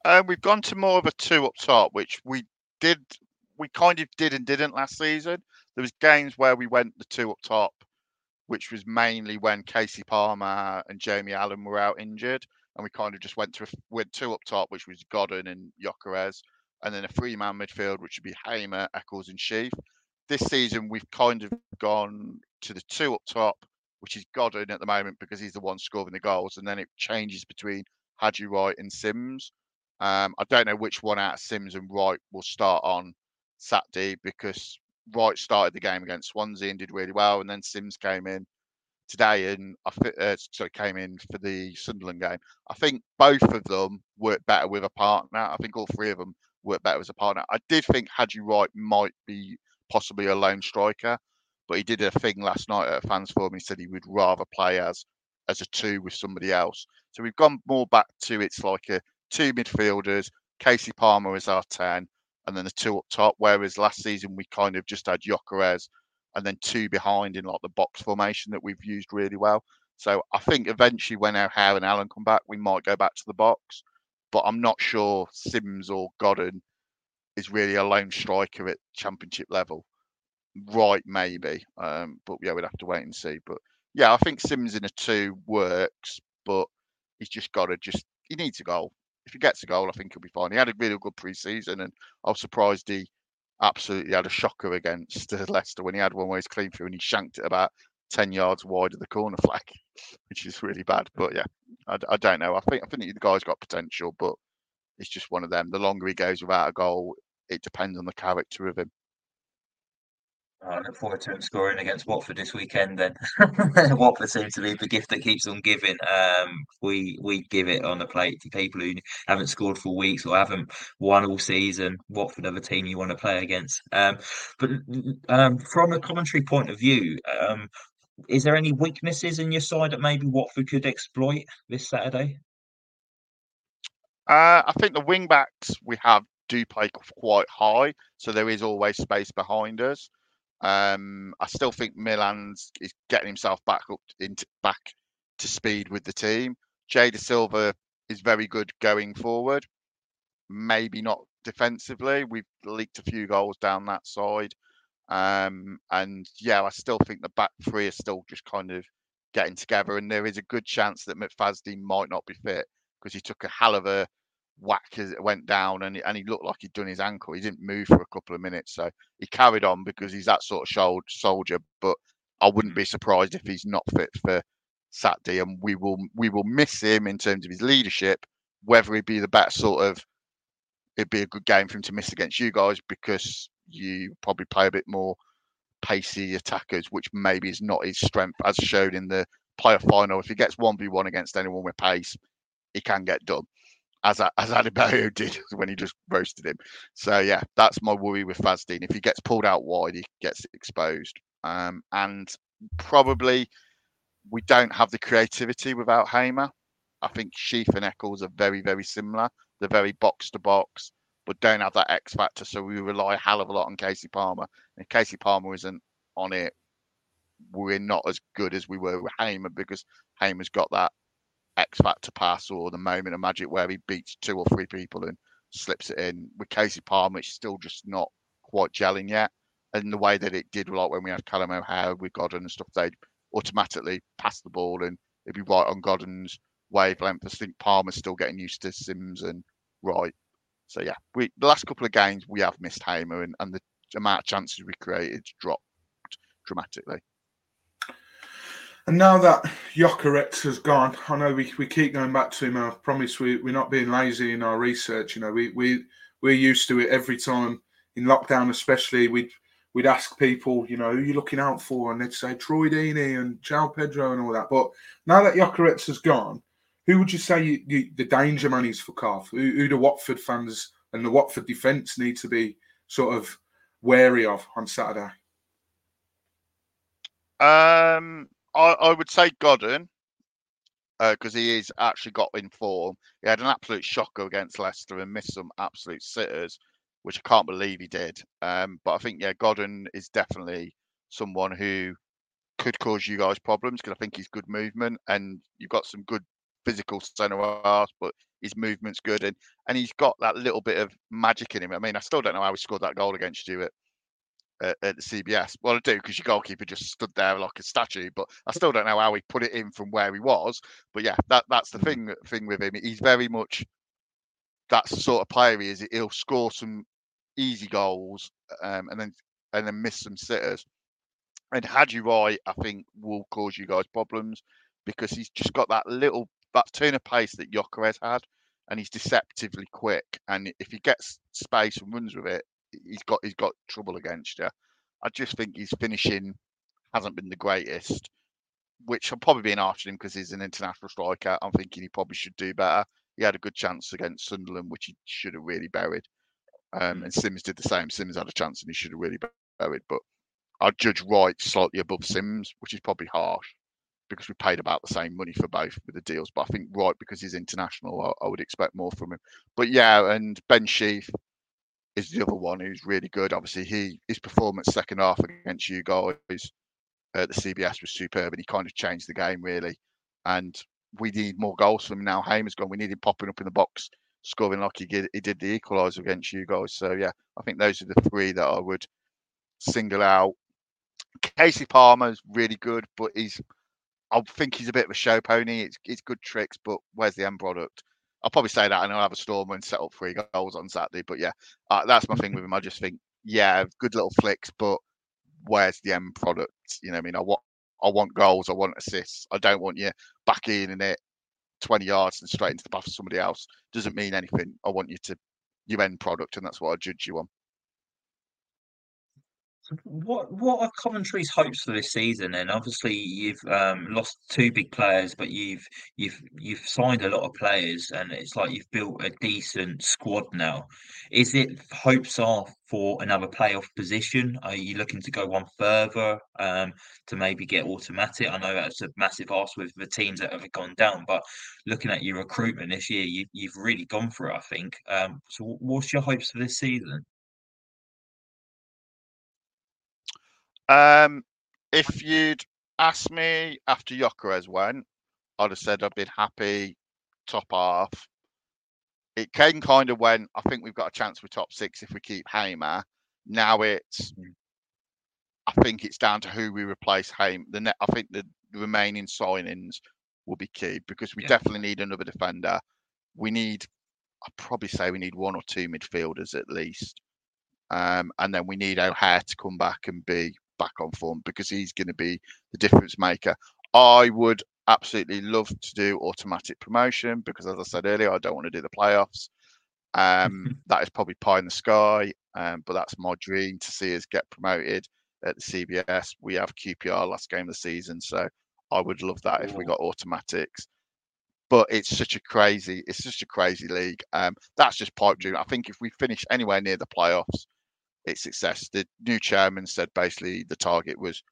Uh, we've gone to more of a two up top, which we did, we kind of did and didn't last season. There was games where we went the two up top which was mainly when Kasey Palmer and Jamie Allen were out injured, and we kind of just went to went two up top, which was Godden and Gyökeres, and then a three-man midfield, which would be Hamer, Eccles, and Sheaf. This season, we've kind of gone to the two up top, which is Godden at the moment because he's the one scoring the goals, and then it changes between Haji Wright and Sims. Um, I don't know which one out of Sims and Wright will start on Saturday because Wright started the game against Swansea and did really well, and then Sims came in today and I uh, sorry came in for the Sunderland game. I think both of them work better with a partner. I think all three of them work better as a partner. I did think Haji Wright might be possibly a lone striker, but he did a thing last night at a fans forum. He said he would rather play as as a two with somebody else. So we've gone more back to it's like a two midfielders. Kasey Palmer is our ten, and then the two up top. Whereas last season we kind of just had Gyökeres and then two behind in like the box formation that we've used really well. So I think eventually when O'Hare and Allen come back, we might go back to the box. But I'm not sure Sims or Godden is really a lone striker at championship level. Right, maybe. Um, but yeah, we'd have to wait and see. But yeah, I think Sims in a two works, but he's just got to just he needs a goal if he gets a goal, I think he'll be fine. He had a really good pre-season, and I was surprised he absolutely had a shocker against uh, Leicester when he had one where he's clean through and he shanked it about ten yards wide of the corner flag, which is really bad. But yeah, I, I don't know. I think I think the guy's got potential, but it's just one of them. The longer he goes without a goal, it depends on the character of him. I look forward to him scoring against Watford this weekend. Then Watford seems to be the gift that keeps on giving. Um, we we give it on the plate to people who haven't scored for weeks or haven't won all season. Watford are the team you want to play against. Um, but um, from a commentary point of view, um, is there any weaknesses in your side that maybe Watford could exploit this Saturday? Uh, I think the wing backs we have do play quite high, so there is always space behind us. Um, I still think Milan's is getting himself back up into back to speed with the team. Jay Silva is very good going forward. Maybe not defensively. We've leaked a few goals down that side. Um, and yeah, I still think the back three are still just kind of getting together, and there is a good chance that McFadzean might not be fit because he took a hell of a whack as it went down, and and he looked like he'd done his ankle. He didn't move for a couple of minutes, so he carried on because he's that sort of soldier. But I wouldn't be surprised if he's not fit for Saturday, and we will we will miss him in terms of his leadership. Whether he be the better sort of, it'd be a good game for him to miss against you guys because you probably play a bit more pacey attackers, which maybe is not his strength, as shown in the player final. If he gets one v one against anyone with pace, he can get done, as as Adebayo did when he just roasted him. So yeah, that's my worry with Fazdean. If he gets pulled out wide, he gets exposed, um, and probably we don't have the creativity without Hamer. I think Sheaf and Eccles are very very similar. They're very box to box but don't have that X factor. So we rely a hell of a lot on Kasey Palmer. And if Kasey Palmer isn't on it, we're not as good as we were with Hamer because Hamer's got that X factor pass or the moment of magic where he beats two or three people and slips it in. With Kasey Palmer, it's still just not quite gelling yet. And the way that it did, like when we had Callum O'Hare with Godden and stuff, they'd automatically pass the ball and it'd be right on Godden's wavelength. I think Palmer's still getting used to Simms and Wright. So yeah, we the last couple of games we have missed Hamer and, and the amount of chances we created dropped dramatically. And now that Gyökeres has gone, I know we, we keep going back to him. I promise we, we're not being lazy in our research. You know, we, we, we're used to it every time in lockdown, especially. We'd, we'd ask people, you know, who are you looking out for? And they'd say Troy Deeney and João Pedro and all that. But now that Gyökeres has gone, who would you say you, you, the danger man is for Carf? Who, who Watford fans and the Watford defence need to be sort of wary of on Saturday? Um, I, I would say Godden because uh, he is actually got in form. He had an absolute shocker against Leicester and missed some absolute sitters, which I can't believe he did. Um, but I think yeah, Godden is definitely someone who could cause you guys problems because I think he's good movement and you've got some good physical centre half, but his movement's good and and he's got that little bit of magic in him. I mean, I still don't know how he scored that goal against you at at, the CBS. Well, I do because your goalkeeper just stood there like a statue, but I still don't know how he put it in from where he was. But yeah, that that's the thing thing with him. He's very much that sort of player he is. He'll score some easy goals um, and then and then miss some sitters. And Haji Wright, I think, will cause you guys problems because he's just got that little that turn of pace that Gyökeres had, and he's deceptively quick. And if he gets space and runs with it, he's got he's got trouble against you. I just think his finishing hasn't been the greatest, which I'm probably being harsh on him because he's an international striker. I'm thinking he probably should do better. He had a good chance against Sunderland, which he should have really buried. Um, and Simms did the same. Simms had a chance and he should have really buried. But I'd judge Wright slightly above Simms, which is probably harsh because we paid about the same money for both with the deals. But I think Wright because he's international, I, I would expect more from him. But yeah, and Ben Sheaf is the other one who's really good. Obviously, he his performance second half against you guys at the CBS was superb, and he kind of changed the game really. And we need more goals from him now. Hamer's gone. We need him popping up in the box, scoring like he did, he did the equaliser against you guys. So yeah, I think those are the three that I would single out. Kasey Palmer's really good, but he's I think he's a bit of a show pony. It's it's good tricks, but where's the end product? I'll probably say that, and I'll have a storm and set up three goals on Saturday. But yeah, uh, that's my thing with him. I just think, yeah, good little flicks, but where's the end product? You know, I mean, I want I want goals, I want assists. I don't want you back in and it 20 yards and straight into the path of somebody else. Doesn't mean anything. I want you to your end product, and that's what I judge you on. What what are Coventry's hopes for this season? And obviously you've um, lost two big players, but you've you've you've signed a lot of players, and it's like you've built a decent squad now. Is it hopes are for another playoff position? Are you looking to go one further um, to maybe get automatic? I know that's a massive ask with the teams that have gone down, but looking at your recruitment this year, you, you've really gone for it. I think. Um, so, what's your hopes for this season? Um, if you'd asked me after Gyökeres went, I'd have said I'd been happy top half. It came kind of when I think we've got a chance for top six if we keep Hamer. Now it's, I think it's down to who we replace Hamer. The net, I think the, the remaining signings will be key because we Yeah. definitely need another defender. We need, I'd probably say we need one or two midfielders at least. Um, and then we need O'Hare to come back and be back on form because he's going to be the difference maker. I would absolutely love to do automatic promotion because, as I said earlier, I don't want to do the playoffs. Um, that is probably pie in the sky, um, but that's my dream to see us get promoted at the CBS. We have QPR last game of the season, so I would love that if we got automatics. But it's such a crazy, it's such a crazy league. Um, that's just pipe dream. I think if we finish anywhere near the playoffs, it's success. The new chairman said basically the target was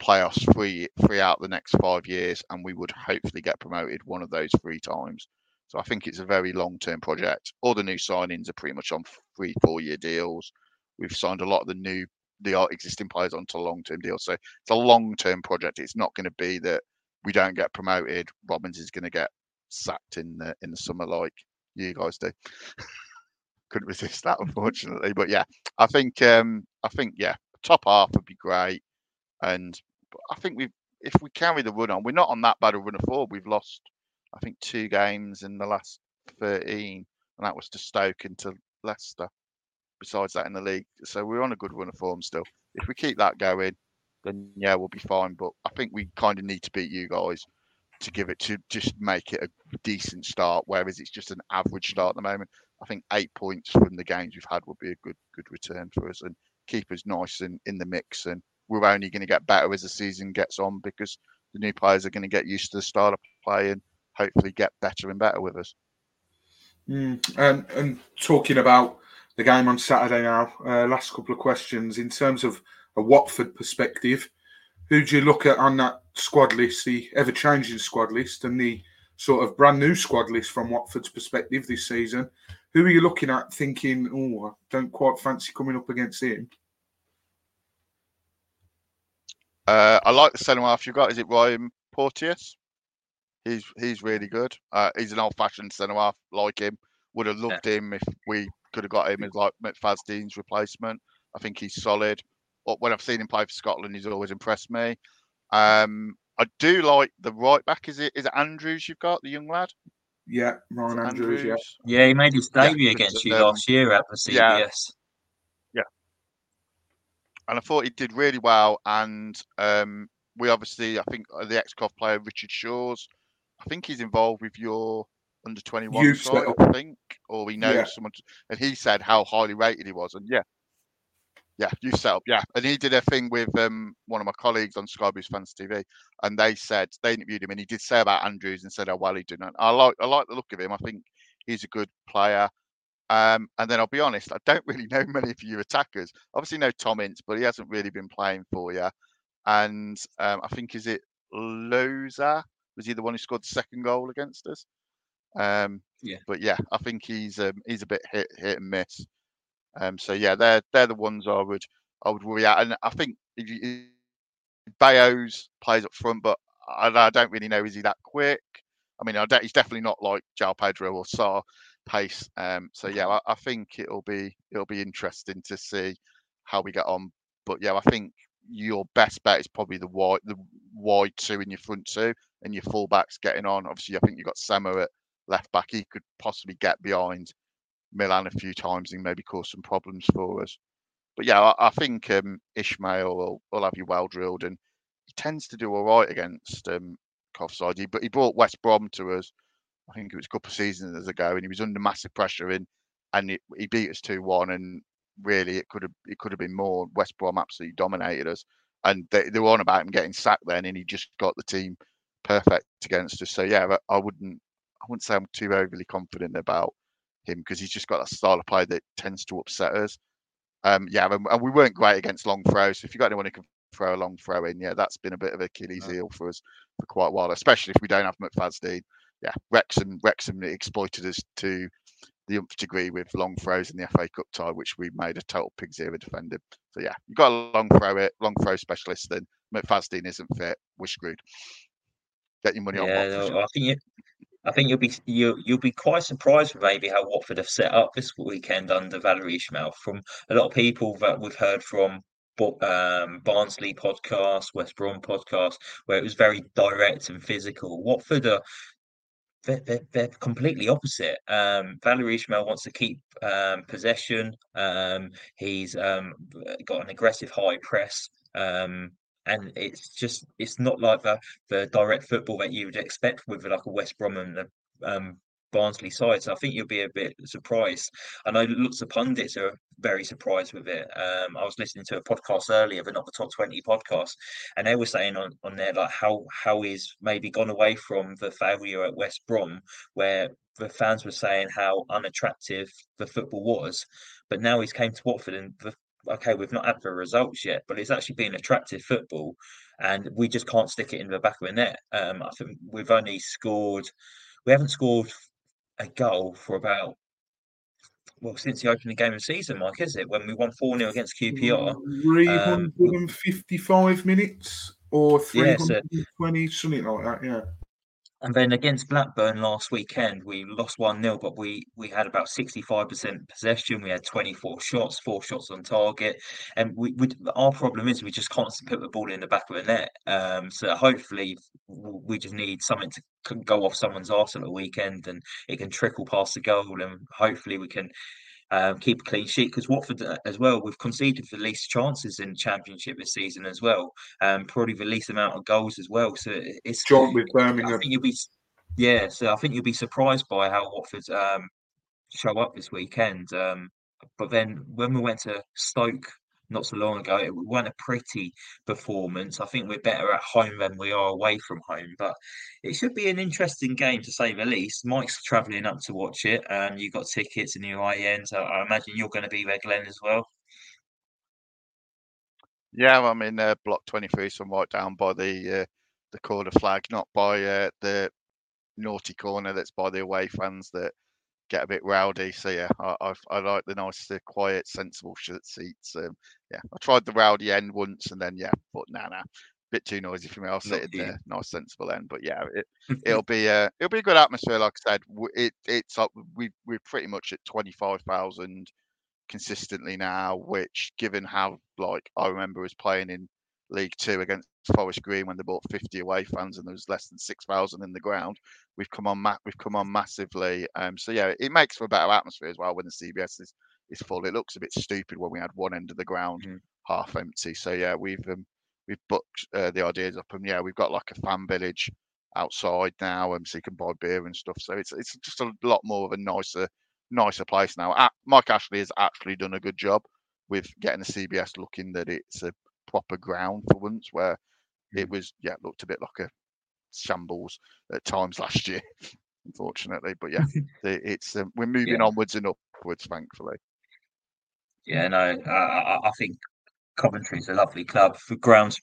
playoffs three three out the next five years, and we would hopefully get promoted one of those three times. So I think it's a very long term project. All the new signings are pretty much on three four year deals. We've signed a lot of the new the existing players onto long term deals. So it's a long term project. It's not going to be that we don't get promoted. Robins is going to get sacked in the in the summer like you guys do. Couldn't resist that, unfortunately. But yeah, I think um I think yeah, top half would be great. And I think we if we carry the run on, we're not on that bad a run of form. We've lost I think two games in the last thirteen, and that was to Stoke and to Leicester. Besides that in the league. So we're on a good run of form still. If we keep that going, then yeah, we'll be fine. But I think we kind of need to beat you guys to give it to just make it a decent start, whereas it's just an average start at the moment. I think eight points from the games we've had would be a good good return for us and keep us nice and in the mix. And we're only going to get better as the season gets on because the new players are going to get used to the style of play and hopefully get better and better with us. Mm, and and talking about the game on Saturday now, uh, last couple of questions in terms of a Watford perspective. Who do you look at on that squad list, the ever changing squad list, and the sort of brand new squad list from Watford's perspective this season? Who are you looking at thinking, oh, I don't quite fancy coming up against him? Uh, I like the centre half you've got. Is it Ryan Porteous? He's he's really good. Uh, he's an old-fashioned centre half, like him. Would have loved him if we could have got him as like McFadzean's replacement. I think he's solid. But when I've seen him play for Scotland, he's always impressed me. Um, I do like the right back. Is it is it Andrews you've got, the young lad? Yeah, Ryan Andrews, yeah. Yeah, he made his debut Yeah, against you um, last year at the CBS. yeah. CBS. and I thought he did really well. And um, we obviously, I think uh, the ex-Cov player Richard Shaw's, I think he's involved with your under twenty one Youth side. I think, or he knows Yeah. someone. And he said how highly rated he was, and yeah, yeah, you set up, yeah. And he did a thing with um, one of my colleagues on Sky Boost Fans TV, and they said they interviewed him, and he did say about Andrews and said how well he did. And I like, I like the look of him. I think he's a good player. Um, and then I'll be honest, I don't really know many of your attackers. Obviously, know Tom Ince, but he hasn't really been playing for you. And um, I think is it Loza? Was he the one who scored the second goal against us? Um, Yeah. But yeah, I think he's um, he's a bit hit hit and miss. Um, so yeah, they're they're the ones I would I would worry out. And I think if you, Bayos plays up front, but I, I don't really know is he that quick. I mean, I he's definitely not like João Pedro or Sarr pace. Um, so yeah, I, I think it'll be it'll be interesting to see how we get on. But yeah, I think your best bet is probably the wide the wide two in your front two and your fullbacks getting on. Obviously, I think you've got Sema at left back. He could possibly get behind Milan a few times and maybe cause some problems for us. But yeah, I, I think um, Ismaël will, will have you well drilled, and he tends to do all right against um, Offside. He, but he brought West Brom to us. I think it was a couple of seasons ago, and he was under massive pressure in, and he beat us two one. And really, it could have it could have been more. West Brom absolutely dominated us, and they, they were on about him getting sacked then, and he just got the team perfect against us. So yeah, I wouldn't I wouldn't say I'm too overly confident about him because he's just got that style of play that tends to upset us. Um, yeah, and, and we weren't great against long throws. So if you've got anyone who can throw a long throw in, yeah, that's been a bit of Achilles heel for us for quite a while, especially if we don't have McFadzean. Yeah, Wrexham Wrexham exploited us to the umph degree with long throws in the FA Cup tie, which we made a total pig's ear of defending. So yeah, you've got a long throw it, long throw specialist. Then McFadzean isn't fit. We're screwed. Get your money yeah, on Watford. I think you, I think you'll be you you'll be quite surprised maybe how Watford have set up this weekend under Valérien Ismaël. From a lot of people that we've heard from um, Barnsley podcast, West Brom podcast, where it was very direct and physical. Watford are they're, they're, they're completely opposite. Um, Valérien Ismaël wants to keep um, possession. Um, he's um, got an aggressive high press. Um, and it's just it's not like the the direct football that you would expect with like a West Brom and a um, Barnsley side. So I think you'll be a bit surprised. I know lots of pundits are very surprised with it. Um, I was listening to a podcast earlier, but not the top 20 podcast, and they were saying on, on there like how how he's maybe gone away from the failure at West Brom, where the fans were saying how unattractive the football was. But now he's came to Watford and the, okay, we've not had the results yet, but it's actually been attractive football, and we just can't stick it in the back of the net. Um, I think we've only scored, we haven't scored a goal for about well since the opening game of season, Mike, is it? When we won 4 0 against QPR. 355 um, minutes or 320, yeah, so, something like that, yeah. And then against Blackburn last weekend, we lost 1 0, but we, we had about 65% possession. We had 24 shots, four shots on target. And we, we our problem is we just can't put the ball in the back of the net. Um, so hopefully, we just need something to go off someone's arse at the weekend and it can trickle past the goal. And hopefully, we can um, keep a clean sheet because Watford uh, as well we've conceded the least chances in the Championship this season as well, um, probably the least amount of goals as well. So it's joint with Birmingham. I think you'll be yeah, so I think you'll be surprised by how Watford um, show up this weekend. Um, but then when we went to Stoke not so long ago. It wasn't a pretty performance. I think we're better at home than we are away from home, but it should be an interesting game to say the least. Mike's travelling up to watch it. and you got tickets and your IN, so I imagine you're going to be there, Glenn, as well. Yeah, I'm in uh, block 23, so I'm right down by the uh, the corner flag, not by uh, the naughty corner that's by the away fans that get a bit rowdy. So yeah, I, I, I like the nice, uh, quiet, sensible shirt seats. Um, yeah, I tried the rowdy end once, and then yeah, but nah, nah, bit too noisy for me. I'll sit in the nice, sensible end. But yeah, it, it'll be uh, it'll be a good atmosphere. Like I said, it it's up. We we're pretty much at twenty five thousand consistently now, which given how like I remember was playing in League Two against Forest Green when they bought 50 away fans and there was less than 6,000 in the ground. We've come on ma- we've come on massively. Um, so yeah, it makes for a better atmosphere as well when the CBS is, is full. It looks a bit stupid when we had one end of the ground mm. half empty. So yeah, we've um, we've booked uh, the ideas up and yeah, we've got like a fan village outside now, and um, so you can buy beer and stuff. So it's it's just a lot more of a nicer nicer place now. Uh, Mike Ashley has actually done a good job with getting the CBS looking that it's a proper ground for once, where it was yeah looked a bit like a shambles at times last year, unfortunately. But yeah, it's um, we're moving yeah. onwards and upwards, thankfully. Yeah, no, uh, I think Coventry's a lovely club. The ground's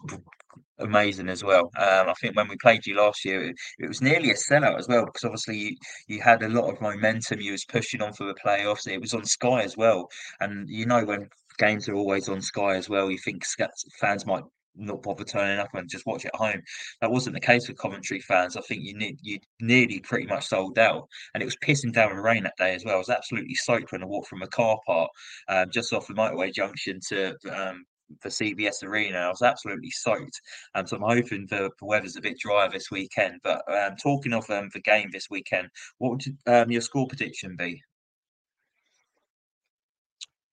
amazing as well. Um, I think when we played you last year, it, it, was nearly a sellout as well because obviously you, you had a lot of momentum. You was pushing on for the playoffs. It was on Sky as well, and you know when games are always on Sky as well, you think fans might not bother turning up and just watch it at home. That wasn't the case with Coventry fans. I think you ne- you nearly pretty much sold out, and it was pissing down rain that day as well. I was absolutely soaked when I walked from a car park um, just off the motorway junction to um, the CBS Arena. I was absolutely soaked, um, so I'm hoping the, the weather's a bit drier this weekend. But um, talking of um, the game this weekend, what would um, your score prediction be?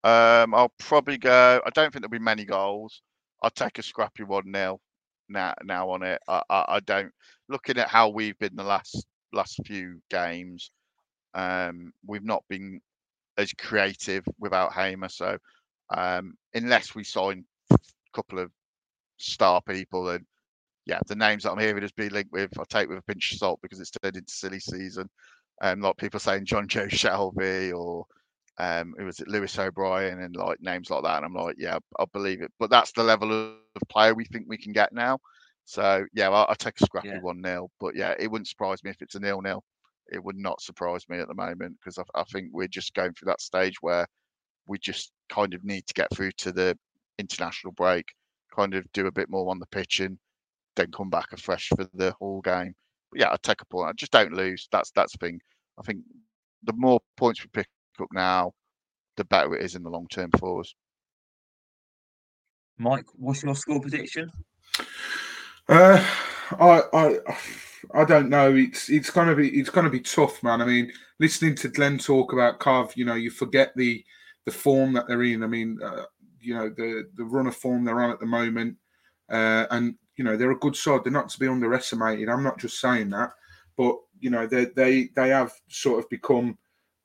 Um, I'll probably go. I don't think there'll be many goals. I'll take a scrappy one nil now. Now on it, I, I, I, don't. Looking at how we've been the last last few games, um, we've not been as creative without Hamer. So um, unless we sign a couple of star people, and yeah, the names that I'm hearing has been linked with, I take with a pinch of salt because it's turned into silly season. Um, like people saying Jonjo Shelvey or um, it was Lewis O'Brien and like names like that. And I'm like, yeah, I believe it. But that's the level of player we think we can get now. So yeah, I'll, I'll take a scrappy yeah. one nil. But yeah, it wouldn't surprise me if it's a nil nil it would not surprise me at the moment because I, I think we're just going through that stage where we just kind of need to get through to the international break, kind of do a bit more on the pitch and then come back afresh for the whole game. But yeah, I take a point. I just don't lose. That's that's the thing. I think the more points we pick up now, the better it is in the long term for us. Mike, what's your score prediction? Uh, I, I, I don't know. It's it's gonna be it's gonna be tough, man. I mean, listening to Glenn talk about Cov, you know, you forget the the form that they're in. I mean, uh, you know, the the run of form they're on at the moment, uh, and you know they're a good side. They're not to be underestimated. I'm not just saying that, but you know they they they have sort of become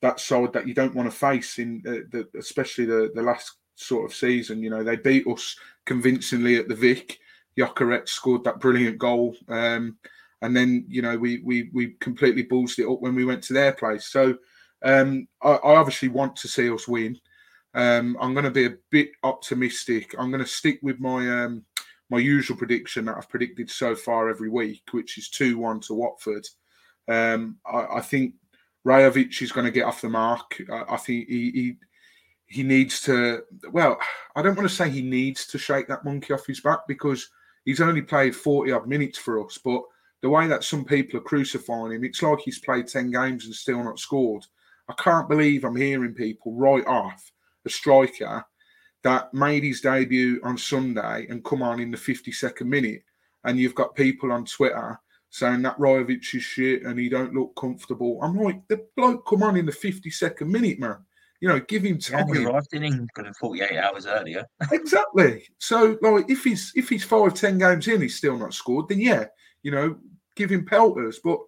that side that you don't want to face in the, the especially the the last sort of season. You know, they beat us convincingly at the Vic. Gyökeres scored that brilliant goal. Um, and then, you know, we we we completely ballsed it up when we went to their place. So um, I, I, obviously want to see us win. Um, I'm going to be a bit optimistic. I'm going to stick with my um, my usual prediction that I've predicted so far every week, which is 2 1 to Watford. Um, I, I, think Rajovic is going to get off the mark. I, I think he, he he needs to well i don't want to say he needs to shake that monkey off his back because he's only played 40 odd minutes for us but the way that some people are crucifying him it's like he's played 10 games and still not scored i can't believe i'm hearing people right off a striker that made his debut on sunday and come on in the 52nd minute and you've got people on twitter saying that Rajovic is shit and he don't look comfortable. I'm like, the bloke come on in the 52nd minute, man. You know, give him time. He arrived in England 48 hours earlier. exactly. So, like, if he's if he's five ten games in, he's still not scored. Then yeah, you know, give him pelters, but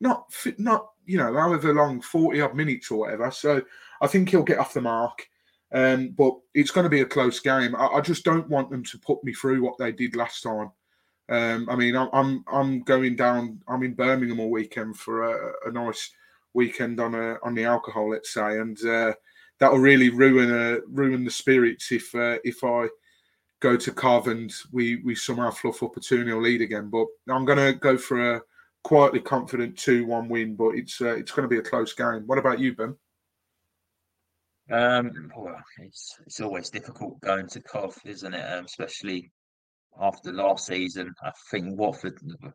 not not you know, however long, forty odd minutes or whatever. So, I think he'll get off the mark. Um, but it's going to be a close game. I, I, just don't want them to put me through what they did last time. Um, I mean, I'm, I'm going down. I'm in Birmingham all weekend for a, a nice weekend on a on the alcohol, let's say, and uh, that'll really ruin uh, ruin the spirits if uh, if I go to Cov and we we somehow fluff up a 2 0 lead again. But I'm going to go for a quietly confident 2 1 win, but it's uh, it's going to be a close game. What about you, Ben? Um, well, it's it's always difficult going to Cov, isn't it? Um, especially after last season. I think Watford, I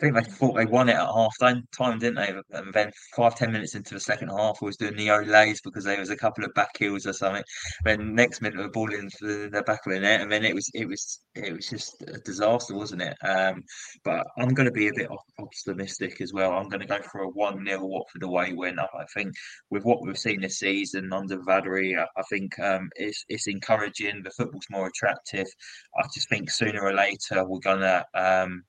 think they thought they won it at half time, didn't they? And then five, ten minutes into the second half, I was doing the Olays because there was a couple of back heels or something. Then next minute, the ball into the back of the net, and then it was, it was, it was just a disaster, wasn't it? Um, but I'm going to be a bit optimistic as well. I'm going to go for a one 0 Watford away win. I think with what we've seen this season under Vallery, I, I think um, it's it's encouraging. The football's more attractive. I just think sooner sooner or later we're gonna um,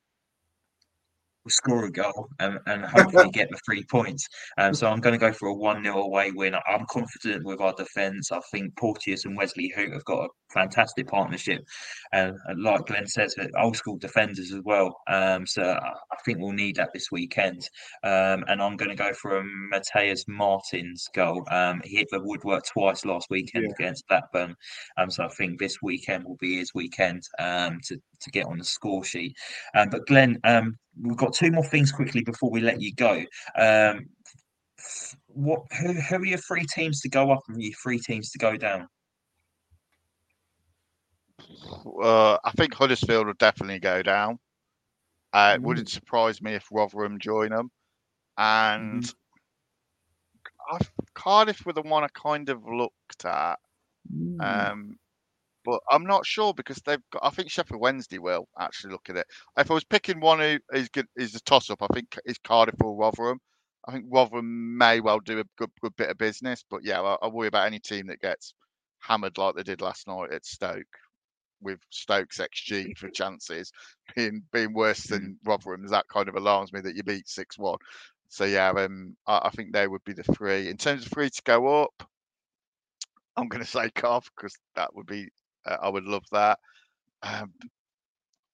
score a goal and, and hopefully get the three points. Um, so I'm going to go for a 1 0 away win. I'm confident with our defence. I think Porteous and Wesley Hoedt have got a fantastic partnership. And like Glenn says, old school defenders as well. Um, so I think we'll need that this weekend. Um, and I'm going to go for a Matheus Martins goal. Um, he hit the woodwork twice last weekend yeah. against Blackburn. Um, so I think this weekend will be his weekend um, to, to get on the score sheet. Um, but Glenn, we've got two more things quickly before we let you go. what who, who are your three teams to go up and your three teams to go down? uh, I think Huddersfield will definitely go down. Uh, it wouldn't surprise me if Rotherham join them, and mm-hmm. I, Cardiff were the one I kind of looked at, mm. um, but I'm not sure because they've got. I think Sheffield Wednesday will actually look at it. If I was picking one who is good, is a toss up. I think it's Cardiff or Rotherham. I think Rotherham may well do a good, good bit of business, but yeah, I, I worry about any team that gets hammered like they did last night at Stoke with Stokes XG for chances being being worse mm. than Rotherham's, that kind of alarms me that you beat six one. So yeah, um, I, I, think they would be the three. In terms of three to go up, I'm going to say Cov because that would be I would love that. Um,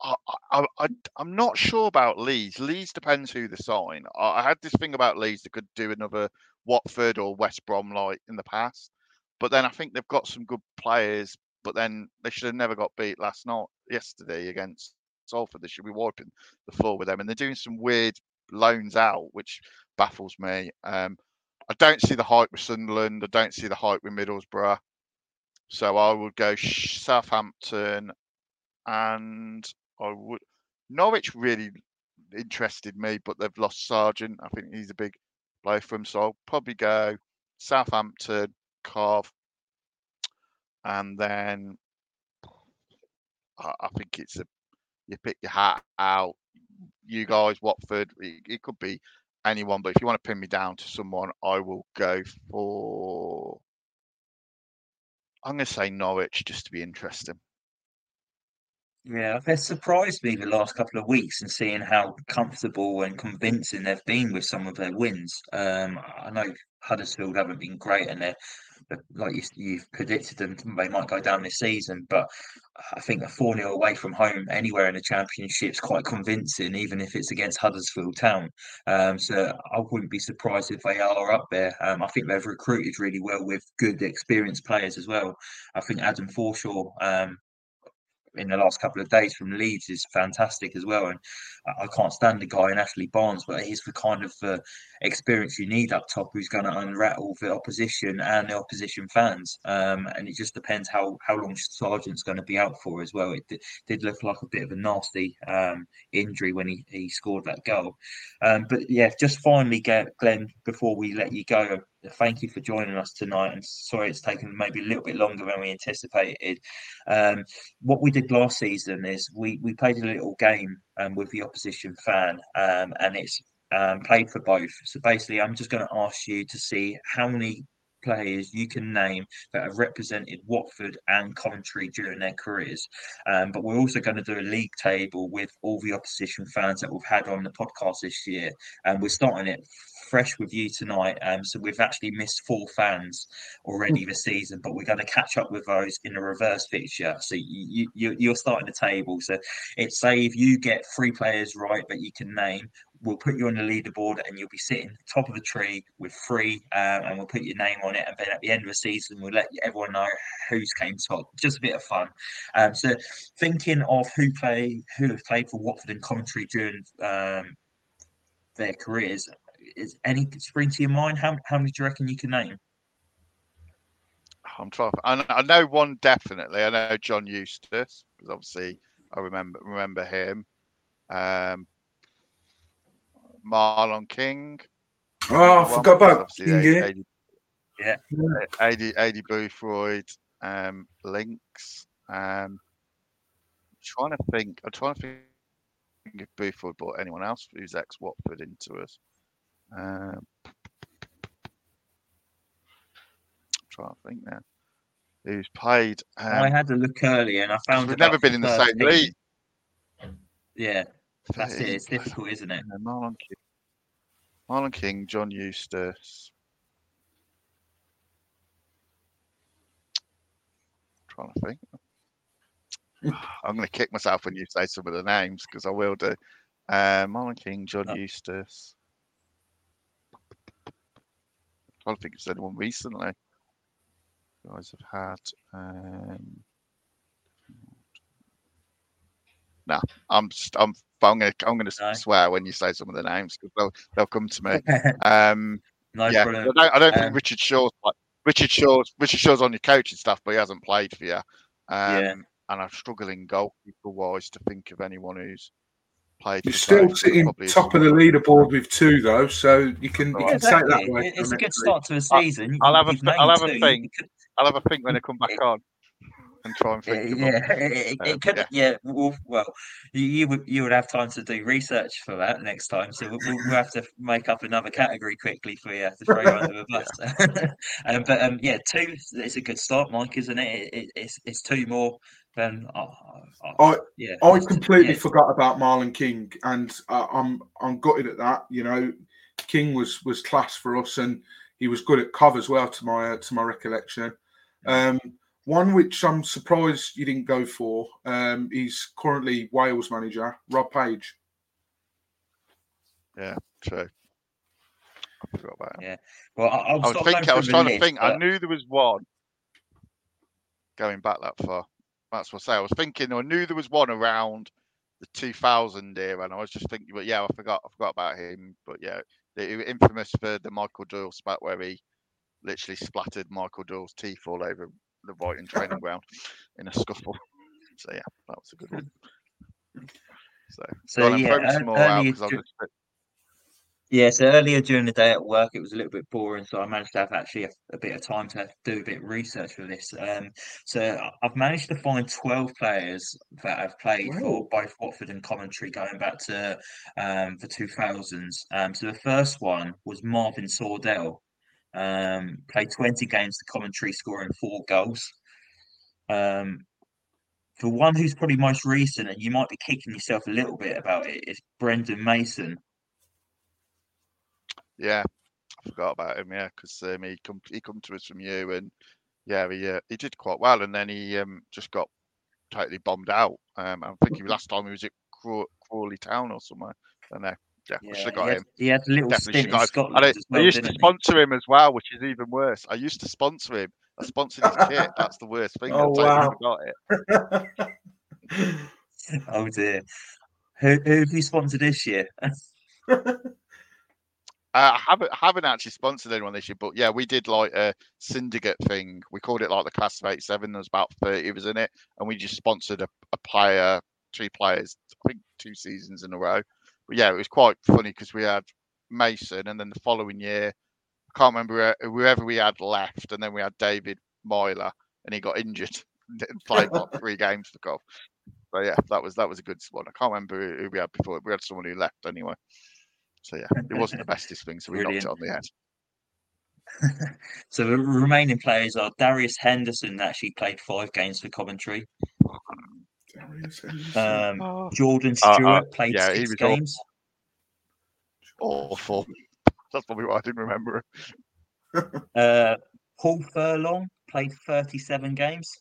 I, I, I, am not sure about Leeds. Leeds depends who they sign. I, I had this thing about Leeds that could do another Watford or West Brom like in the past, but then I think they've got some good players but then they should have never got beat last night, yesterday against Salford. They should be wiping the floor with them, and they're doing some weird loans out, which baffles me. Um, I don't see the hype with Sunderland. I don't see the hype with Middlesbrough. So I would go Southampton, and I would Norwich really interested me, but they've lost Sargent. I think he's a big blow for them, so I'll probably go Southampton, Cov, and then I, I think it's a you pick your hat out. You guys, Watford, it, it could be anyone, but if you want to pin me down to someone, I will go for. I'm going to say Norwich just to be interesting. Yeah, they've surprised me the last couple of weeks and seeing how comfortable and convincing they've been with some of their wins. Um, I know Huddersfield haven't been great, and they're like you, you've predicted them, they might go down this season. But I think a 4 0 away from home anywhere in the Championship is quite convincing, even if it's against Huddersfield Town. Um, so I wouldn't be surprised if they are up there. Um, I think they've recruited really well with good, experienced players as well. I think Adam Forshaw um, in the last couple of days from Leeds is fantastic as well. And I can't stand the guy in Ashley Barnes, but he's the kind of uh, experience you need up top who's going to unrattle the opposition and the opposition fans. Um, and it just depends how how long Sargent's going to be out for as well. It d- did look like a bit of a nasty um, injury when he, he scored that goal. Um, but yeah, just finally, get, Glenn, before we let you go, thank you for joining us tonight. And sorry it's taken maybe a little bit longer than we anticipated. Um, what we did last season is we we played a little game um, with the opposition fan, um, and it's um, played for both. So basically, I'm just going to ask you to see how many players you can name that have represented Watford and Coventry during their careers. Um, but we're also going to do a league table with all the opposition fans that we've had on the podcast this year. And we're starting it fresh with you tonight. Um, so we've actually missed four fans already this season, but we're going to catch up with those in the reverse fixture. So you, you, you're starting the table. So it's say if you get three players right that you can name, we'll put you on the leaderboard and you'll be sitting top of the tree with three um, and we'll put your name on it and then at the end of the season we'll let everyone know who's came top just a bit of fun um, so thinking of who play who have played for watford and coventry during um, their careers is any spring to your mind how, how many do you reckon you can name I'm trying. I, I know one definitely. I know John Eustace because obviously I remember remember him. Um, Marlon King. Oh, I forgot about King, yeah. yeah. Aidy, Aidy Boothroyd, um, Links. Um, trying to think. I'm trying to think if Boothroyd brought anyone else who's ex Watford into us. Um, I'm trying to think now. Who's played? Um, I had a look earlier and I found we've never been in the same league. Yeah, that's it. It's difficult, isn't it? Marlon King, Marlon King, John Eustace. trying to think. I'm going to kick myself when you say some of the names because I will do. Uh, Marlon King, John oh. Eustace. I don't think it's anyone recently. You guys have had. Um... No, I'm I'm I'm gonna I'm gonna no. swear when you say some of the names because they'll they'll come to me. Um, no yeah, I don't, I don't um, think Richard Shaw's like Richard Shaw's Richard Shaw's on your coach and stuff, but he hasn't played for you. Um, yeah. And I'm struggling goalkeeper wise to think of anyone who's played. You're still sitting top of the leaderboard with two though, so you can you can exactly. that way. It's a good start to a season. I'll, I'll have a I'll have a think. I'll have a think when I come back on and try and think. Yeah, it, it, could. Yeah, yeah well, well, you, you would you would have time to do research for that next time. So we'll, we'll have to make up another category quickly for you to throw you under the bus. um, but um, yeah, two. It's a good start, Mike, isn't it? it it's it's two more. Then uh, uh, I yeah, I completely yeah. forgot about Marlon King, and uh, I'm I'm gutted at that. You know, King was was class for us, and he was good at cover as well, to my to my recollection. Um, one which I'm surprised you didn't go for. Um, he's currently Wales manager, Rob Page. Yeah, true. I forgot about him. Yeah. Well, I, I was, I was thinking. I was trying list, to think. But... I knew there was one going back that far. That's what I say. I was thinking. I knew there was one around the 2000 era, and I was just thinking. But yeah, I forgot. I forgot about him. But yeah, the infamous for the Michael Doyle spat where he literally splattered Michael Doyle's teeth all over the Brighton training ground in a scuffle. So yeah, that was a good one. So, So, on, yeah, throw me more out earlier 'cause I'm just a bit- Yeah, so earlier during the day at work, it was a little bit boring, so I managed to have actually a, a bit of time to do a bit of research for this. Um, so I've managed to find 12 players that have played for both Watford and Coventry going back to um, the 2000s. Um, so the first one was Marvin Sordell, um, played 20 games for Coventry, scoring four goals. Um, the one who's probably most recent, and you might be kicking yourself a little bit about it, is Brendan Mason. Yeah, I forgot about him. Yeah, because um, he come he come to us from you, and yeah, he uh, he did quite well, and then he um, just got totally bombed out. Um, I think he, last time he was at Craw- Crawley Town or somewhere. I don't know. Yeah, I should have he got had, him. he had a little Definitely stint in. Scotland And I, as I used to didn't he? sponsor him as well, which is even worse. I used to sponsor him. I sponsored his kit. That's the worst thing. Oh, wow. forgot it. Oh dear. Who who have you sponsored this year? Uh, I haven't haven't actually sponsored anyone this year, but yeah, we did like a syndicate thing. We called it like the class of '87. There was about 30 of us in it, and we just sponsored a, a player, two players, I think two seasons in a row. But yeah, it was quite funny because we had Mason, and then the following year, I can't remember who- whoever we had left, and then we had David Meyler, and he got injured and played like three games for Cov. So yeah, that was that was a good one. I can't remember who- we had before. We had someone who left anyway. So yeah, it wasn't the bestest thing, so we knocked it on the head. So the remaining players are Darius Henderson, that actually played five games for Coventry. Darius Henderson. Um, Jordan Uh, uh, Stewart played yeah, six games. Awful. That's probably why I didn't remember. Uh, Paul Furlong played 37 games.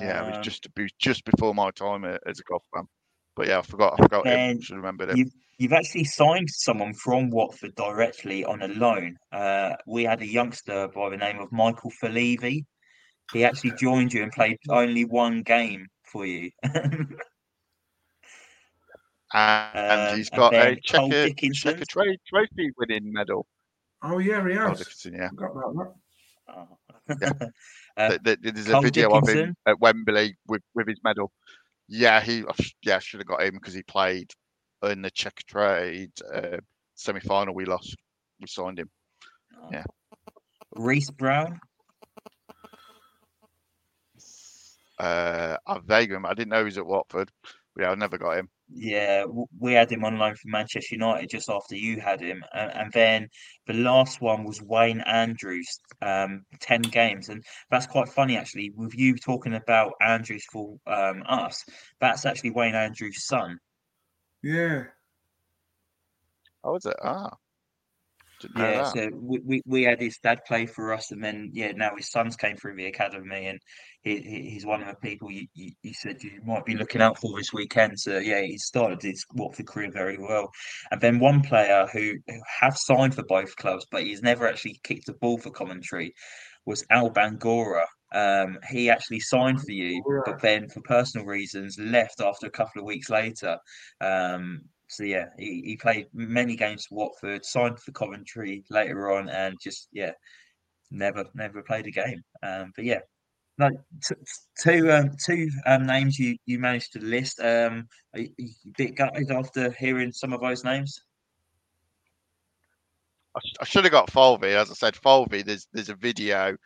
Yeah, it Um, was just it was just before my time as a Cov fan. But yeah, I forgot. I forgot him. then Should have remembered him. You've you've actually signed someone from Watford directly on a loan. Uh, we had a youngster by the name of Michael Folivi. He actually joined you and played only one game for you. And, and Um, he's and got a checker, Checkatrade trophy winning medal. Oh yeah, he Oh, has. Dickinson, yeah. Forgot about Oh. Yeah. Uh, Th- th- There's a Cole video of him Dickinson. at Wembley with, with his medal. Yeah, he yeah should have got him because he played in the Checkatrade uh, semi final. We lost. We signed him. Yeah. Reece Brown. Uh, I vaguely remember. I didn't know he was at Watford. But yeah, I never got him. Yeah, we had him on loan from Manchester United just after you had him, and, and then the last one was Wayne Andrews, um, ten games, and that's quite funny actually. With you talking about Andrews for um, us, that's actually Wayne Andrews' son. Yeah. Oh, was it? Ah, didn't know Yeah, that. so we, we, we had his dad play for us, and then yeah, now his sons came through the academy, and he, he he's one of the people you, you, you said you might be looking out for this weekend. So yeah, he started his Watford career very well, and then one player who, who have signed for both clubs, but he's never actually kicked a ball for Coventry, was Al Bangura. Um, he actually signed for you, but then for personal reasons left after a couple of weeks later. Um, so yeah, he, he played many games for Watford, signed for Coventry later on, and just yeah, never never played a game. Um, but yeah, no, t- two um, two um, names you you managed to list. Um, are you, a bit gutted after hearing some of those names? I, sh- I should have got Folvey. As I said, Folvey. There's there's a video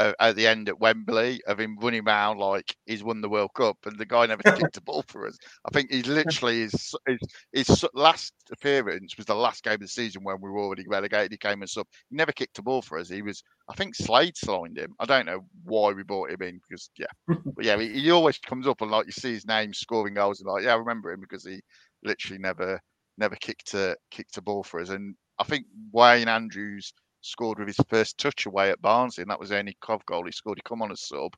uh, at the end at Wembley of him running around like he's won the World Cup, and the guy never kicked a ball for us. I think he literally his his, his last appearance was the last game of the season when we were already relegated. He came and sub. He never kicked a ball for us. He was. I think Slade signed him. I don't know why we brought him in because yeah, but yeah, he, he always comes up and like you see his name scoring goals and like yeah, I remember him because he literally never never kicked a kicked a ball for us. And I think Wayne Andrews scored with his first touch away at Barnsley, and that was the only Cov goal he scored. He come on as sub.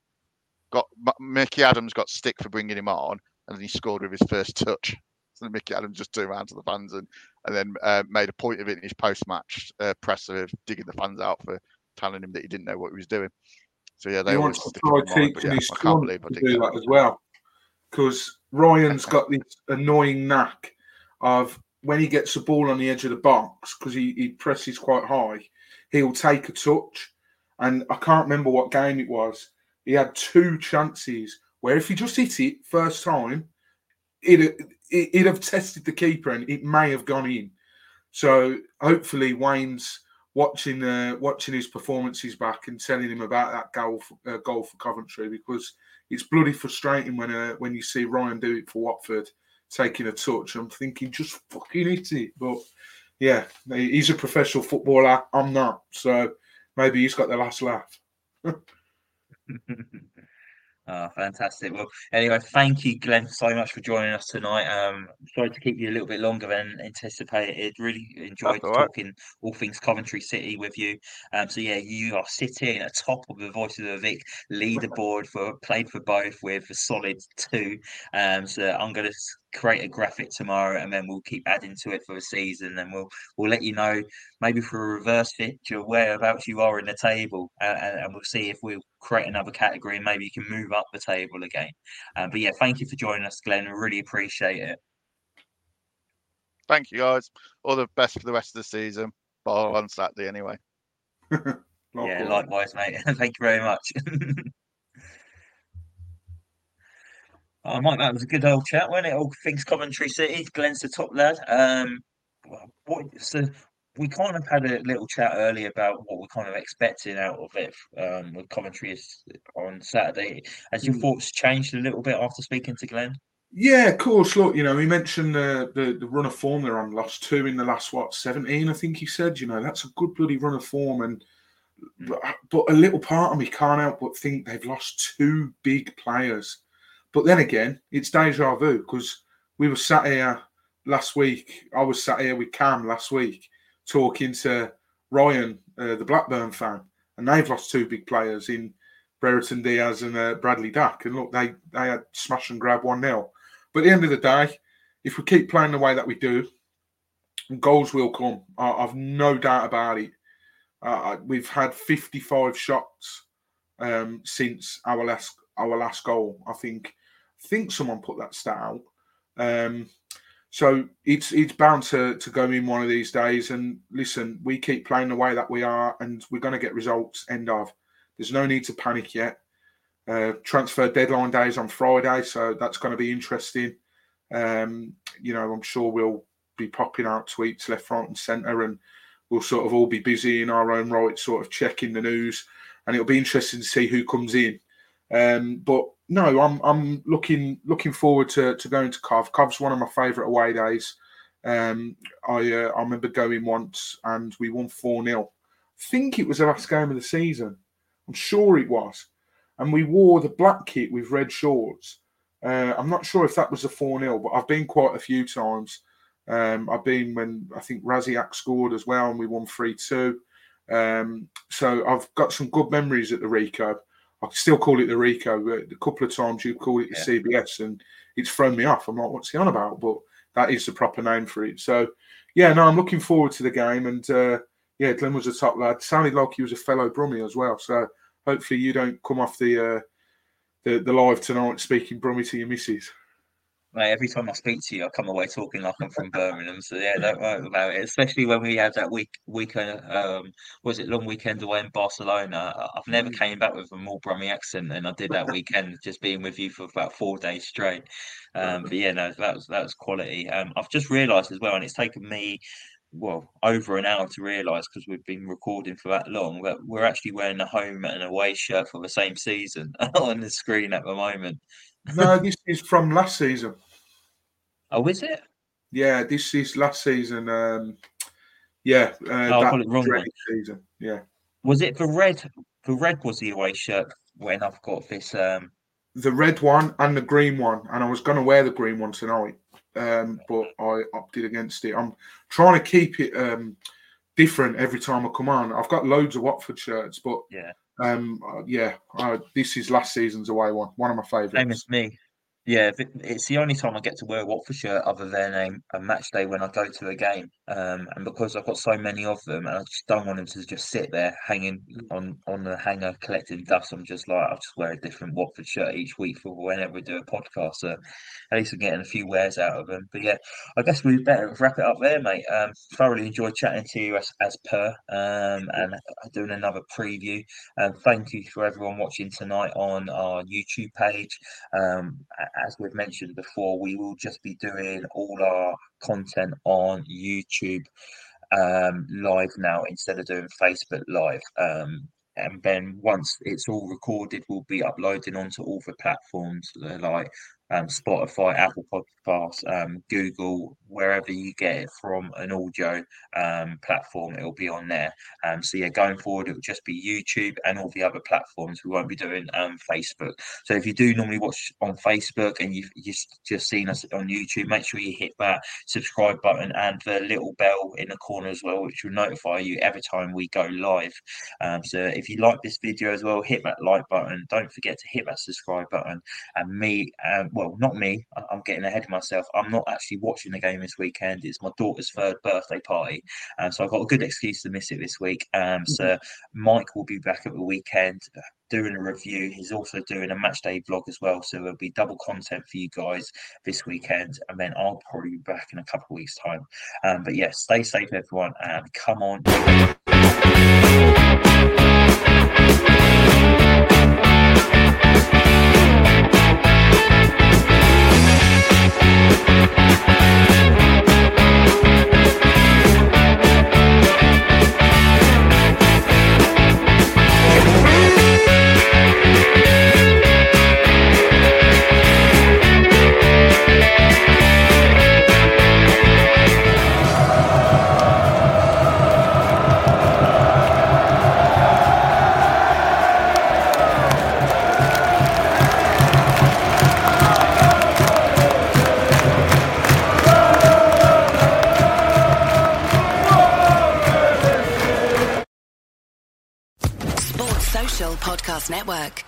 Got Micky Adams got stick for bringing him on, and then he scored with his first touch. So Micky Adams just turned around to the fans and and then uh, made a point of it in his post match uh, presser of digging the fans out for telling him that he didn't know what he was doing. So yeah, they He always wants to stick try him in teaching yeah, his I can't believe I did do get that as well. Because Ryan's got this annoying knack of when he gets the ball on the edge of the box because he, he presses quite high, he'll take a touch. And I can't remember what game it was. He had two chances where if he just hit it first time, it it'd have tested the keeper and it may have gone in. So hopefully Wayne's watching uh, watching his performances back and telling him about that goal for, uh, goal for Coventry because it's bloody frustrating when uh, when you see Ryan do it for Watford taking a touch. I'm thinking just fucking hit it, but yeah, he's a professional footballer. I'm not, so maybe he's got the last laugh. Oh, fantastic. Well, anyway, thank you, Glenn, so much for joining us tonight. Um, sorry to keep you a little bit longer than anticipated. Really enjoyed all right. talking all things Coventry City with you. Um, so yeah, you are sitting at top of the Voice of the Vic leaderboard for played for both with a solid two. Um, so I'm going to create a graphic tomorrow and then we'll keep adding to it for the season and we'll we'll let you know maybe for a reverse picture whereabouts you are in the table uh, and, and, we'll see if we'll create another category and maybe you can move up the table again. Um, but yeah thank you for joining us glenn. I really appreciate it. Thank you guys. All the best for the rest of the season bar on saturday anyway. Yeah likewise mate. Thank you very much Oh, Mike, that was a good old chat, wasn't it? All things Coventry City. Glenn's the top lad. Um, what, so we kind of had a little chat earlier about what we're kind of expecting out of it um, with Coventry on Saturday. Has your mm. thoughts changed a little bit after speaking to Glenn? Yeah, of course. Look, you know, he mentioned the, the, the run of form they're on, lost two in the last what seventeen, I think he said. You know, that's a good bloody run of form, and mm. but, but a little part of me can't help but think they've lost two big players but then again, it's deja vu because we were sat here last week. I was sat here with Cam last week talking to Ryan, uh, the Blackburn fan, and they've lost two big players in Brereton Diaz and uh, Bradley Dack. And look, they, they had smash and grab 1 0. But at the end of the day, if we keep playing the way that we do, goals will come. I, have no doubt about it. Uh, we've had 55 shots um, since our last our last goal. I think think someone put that stat out. Um, so it's it's bound to, to go in one of these days. And listen, we keep playing the way that we are, and we're going to get results. End of. There's no need to panic yet. Uh, transfer deadline days on Friday, so that's going to be interesting. Um, you know, I'm sure we'll be popping out tweets left, right, and centre, and we'll sort of all be busy in our own right, sort of checking the news. And it'll be interesting to see who comes in. Um, but no, I'm I'm looking looking forward to, to going to Cov. Cov's one of my favourite away days. Um, I uh, I remember going once and we won four 0 I think it was the last game of the season. I'm sure it was, and we wore the black kit with red shorts. Uh, I'm not sure if that was a four 0 but I've been quite a few times. Um, I've been when I think Raziak scored as well, and we won three two. Um, so I've got some good memories at the Ricoh. I still call it the Ricoh. A couple of times you call it the yeah. CBS, and it's thrown me off. I'm like, what's he on about? But that is the proper name for it. So, yeah, no, I'm looking forward to the game. And uh, yeah, Glenn was a top lad. Sounded like he was a fellow Brummie as well. So hopefully you don't come off the uh, the, the live tonight speaking Brummie to your missus. Mate, every time I speak to you, I come away talking like I'm from Birmingham. So yeah, don't worry about it. Especially when we had that week weekend, um, was it long weekend away in Barcelona? I've never mm. came back with a more Brummie accent than I did that weekend, just being with you for about four days straight. Um, but yeah, no, that was that was quality. Um, I've just realised as well, and it's taken me well over an hour to realise because we've been recording for that long but we're actually wearing a home and away shirt for the same season on the screen at the moment no, this is from last season. Oh, is it? Yeah, this is last season. Um, yeah, uh, oh, I got it wrong. Season. Yeah. Was it the red? The red was the away shirt when I've got this. Um... The red one and the green one, and I was going to wear the green one tonight, um, but I opted against it. I'm trying to keep it um, different every time I come on. I've got loads of Watford shirts, but yeah, um, uh, yeah, uh, this is last season's away one, one of my favourites. Same as me. Yeah, it's the only time I get to wear a Watford shirt other than a, a match day when I go to a game. Um, and because I've got so many of them, and I just don't want them to just sit there hanging on on the hanger collecting dust. I'm just like I'll just wear a different Watford shirt each week for whenever we do a podcast. So at least I'm getting a few wears out of them. But yeah, I guess we'd better wrap it up there, mate. Um, thoroughly enjoyed chatting to you as, as per, um, and doing another preview. Um, thank you for everyone watching tonight on our YouTube page. Um, as we've mentioned before, we will just be doing all our content on YouTube um, live now instead of doing Facebook live. Um, and then once it's all recorded, we'll be uploading onto all the platforms like um, Spotify, Apple Podcasts, um, Google, wherever you get it from an audio um, platform, it'll be on there. Um, so yeah, going forward, it'll just be YouTube and all the other platforms. We won't be doing um, Facebook. So if you do normally watch on Facebook and you've just just seen us on YouTube, make sure you hit that subscribe button and the little bell in the corner as well, which will notify you every time we go live. Um, so if you like this video as well, hit that like button. Don't forget to hit that subscribe button. And me, um, well well, not me. I'm getting ahead of myself. I'm not actually watching the game this weekend. It's my daughter's third birthday party, um, so I've got a good excuse to miss it this week. Um, so mm-hmm. Mike will be back at the weekend uh, doing a review. He's also doing a match day vlog as well, so there'll be double content for you guys this weekend, and then I'll probably be back in a couple of weeks' time. Um, but yes, yeah, stay safe, everyone, and come on. Música Network.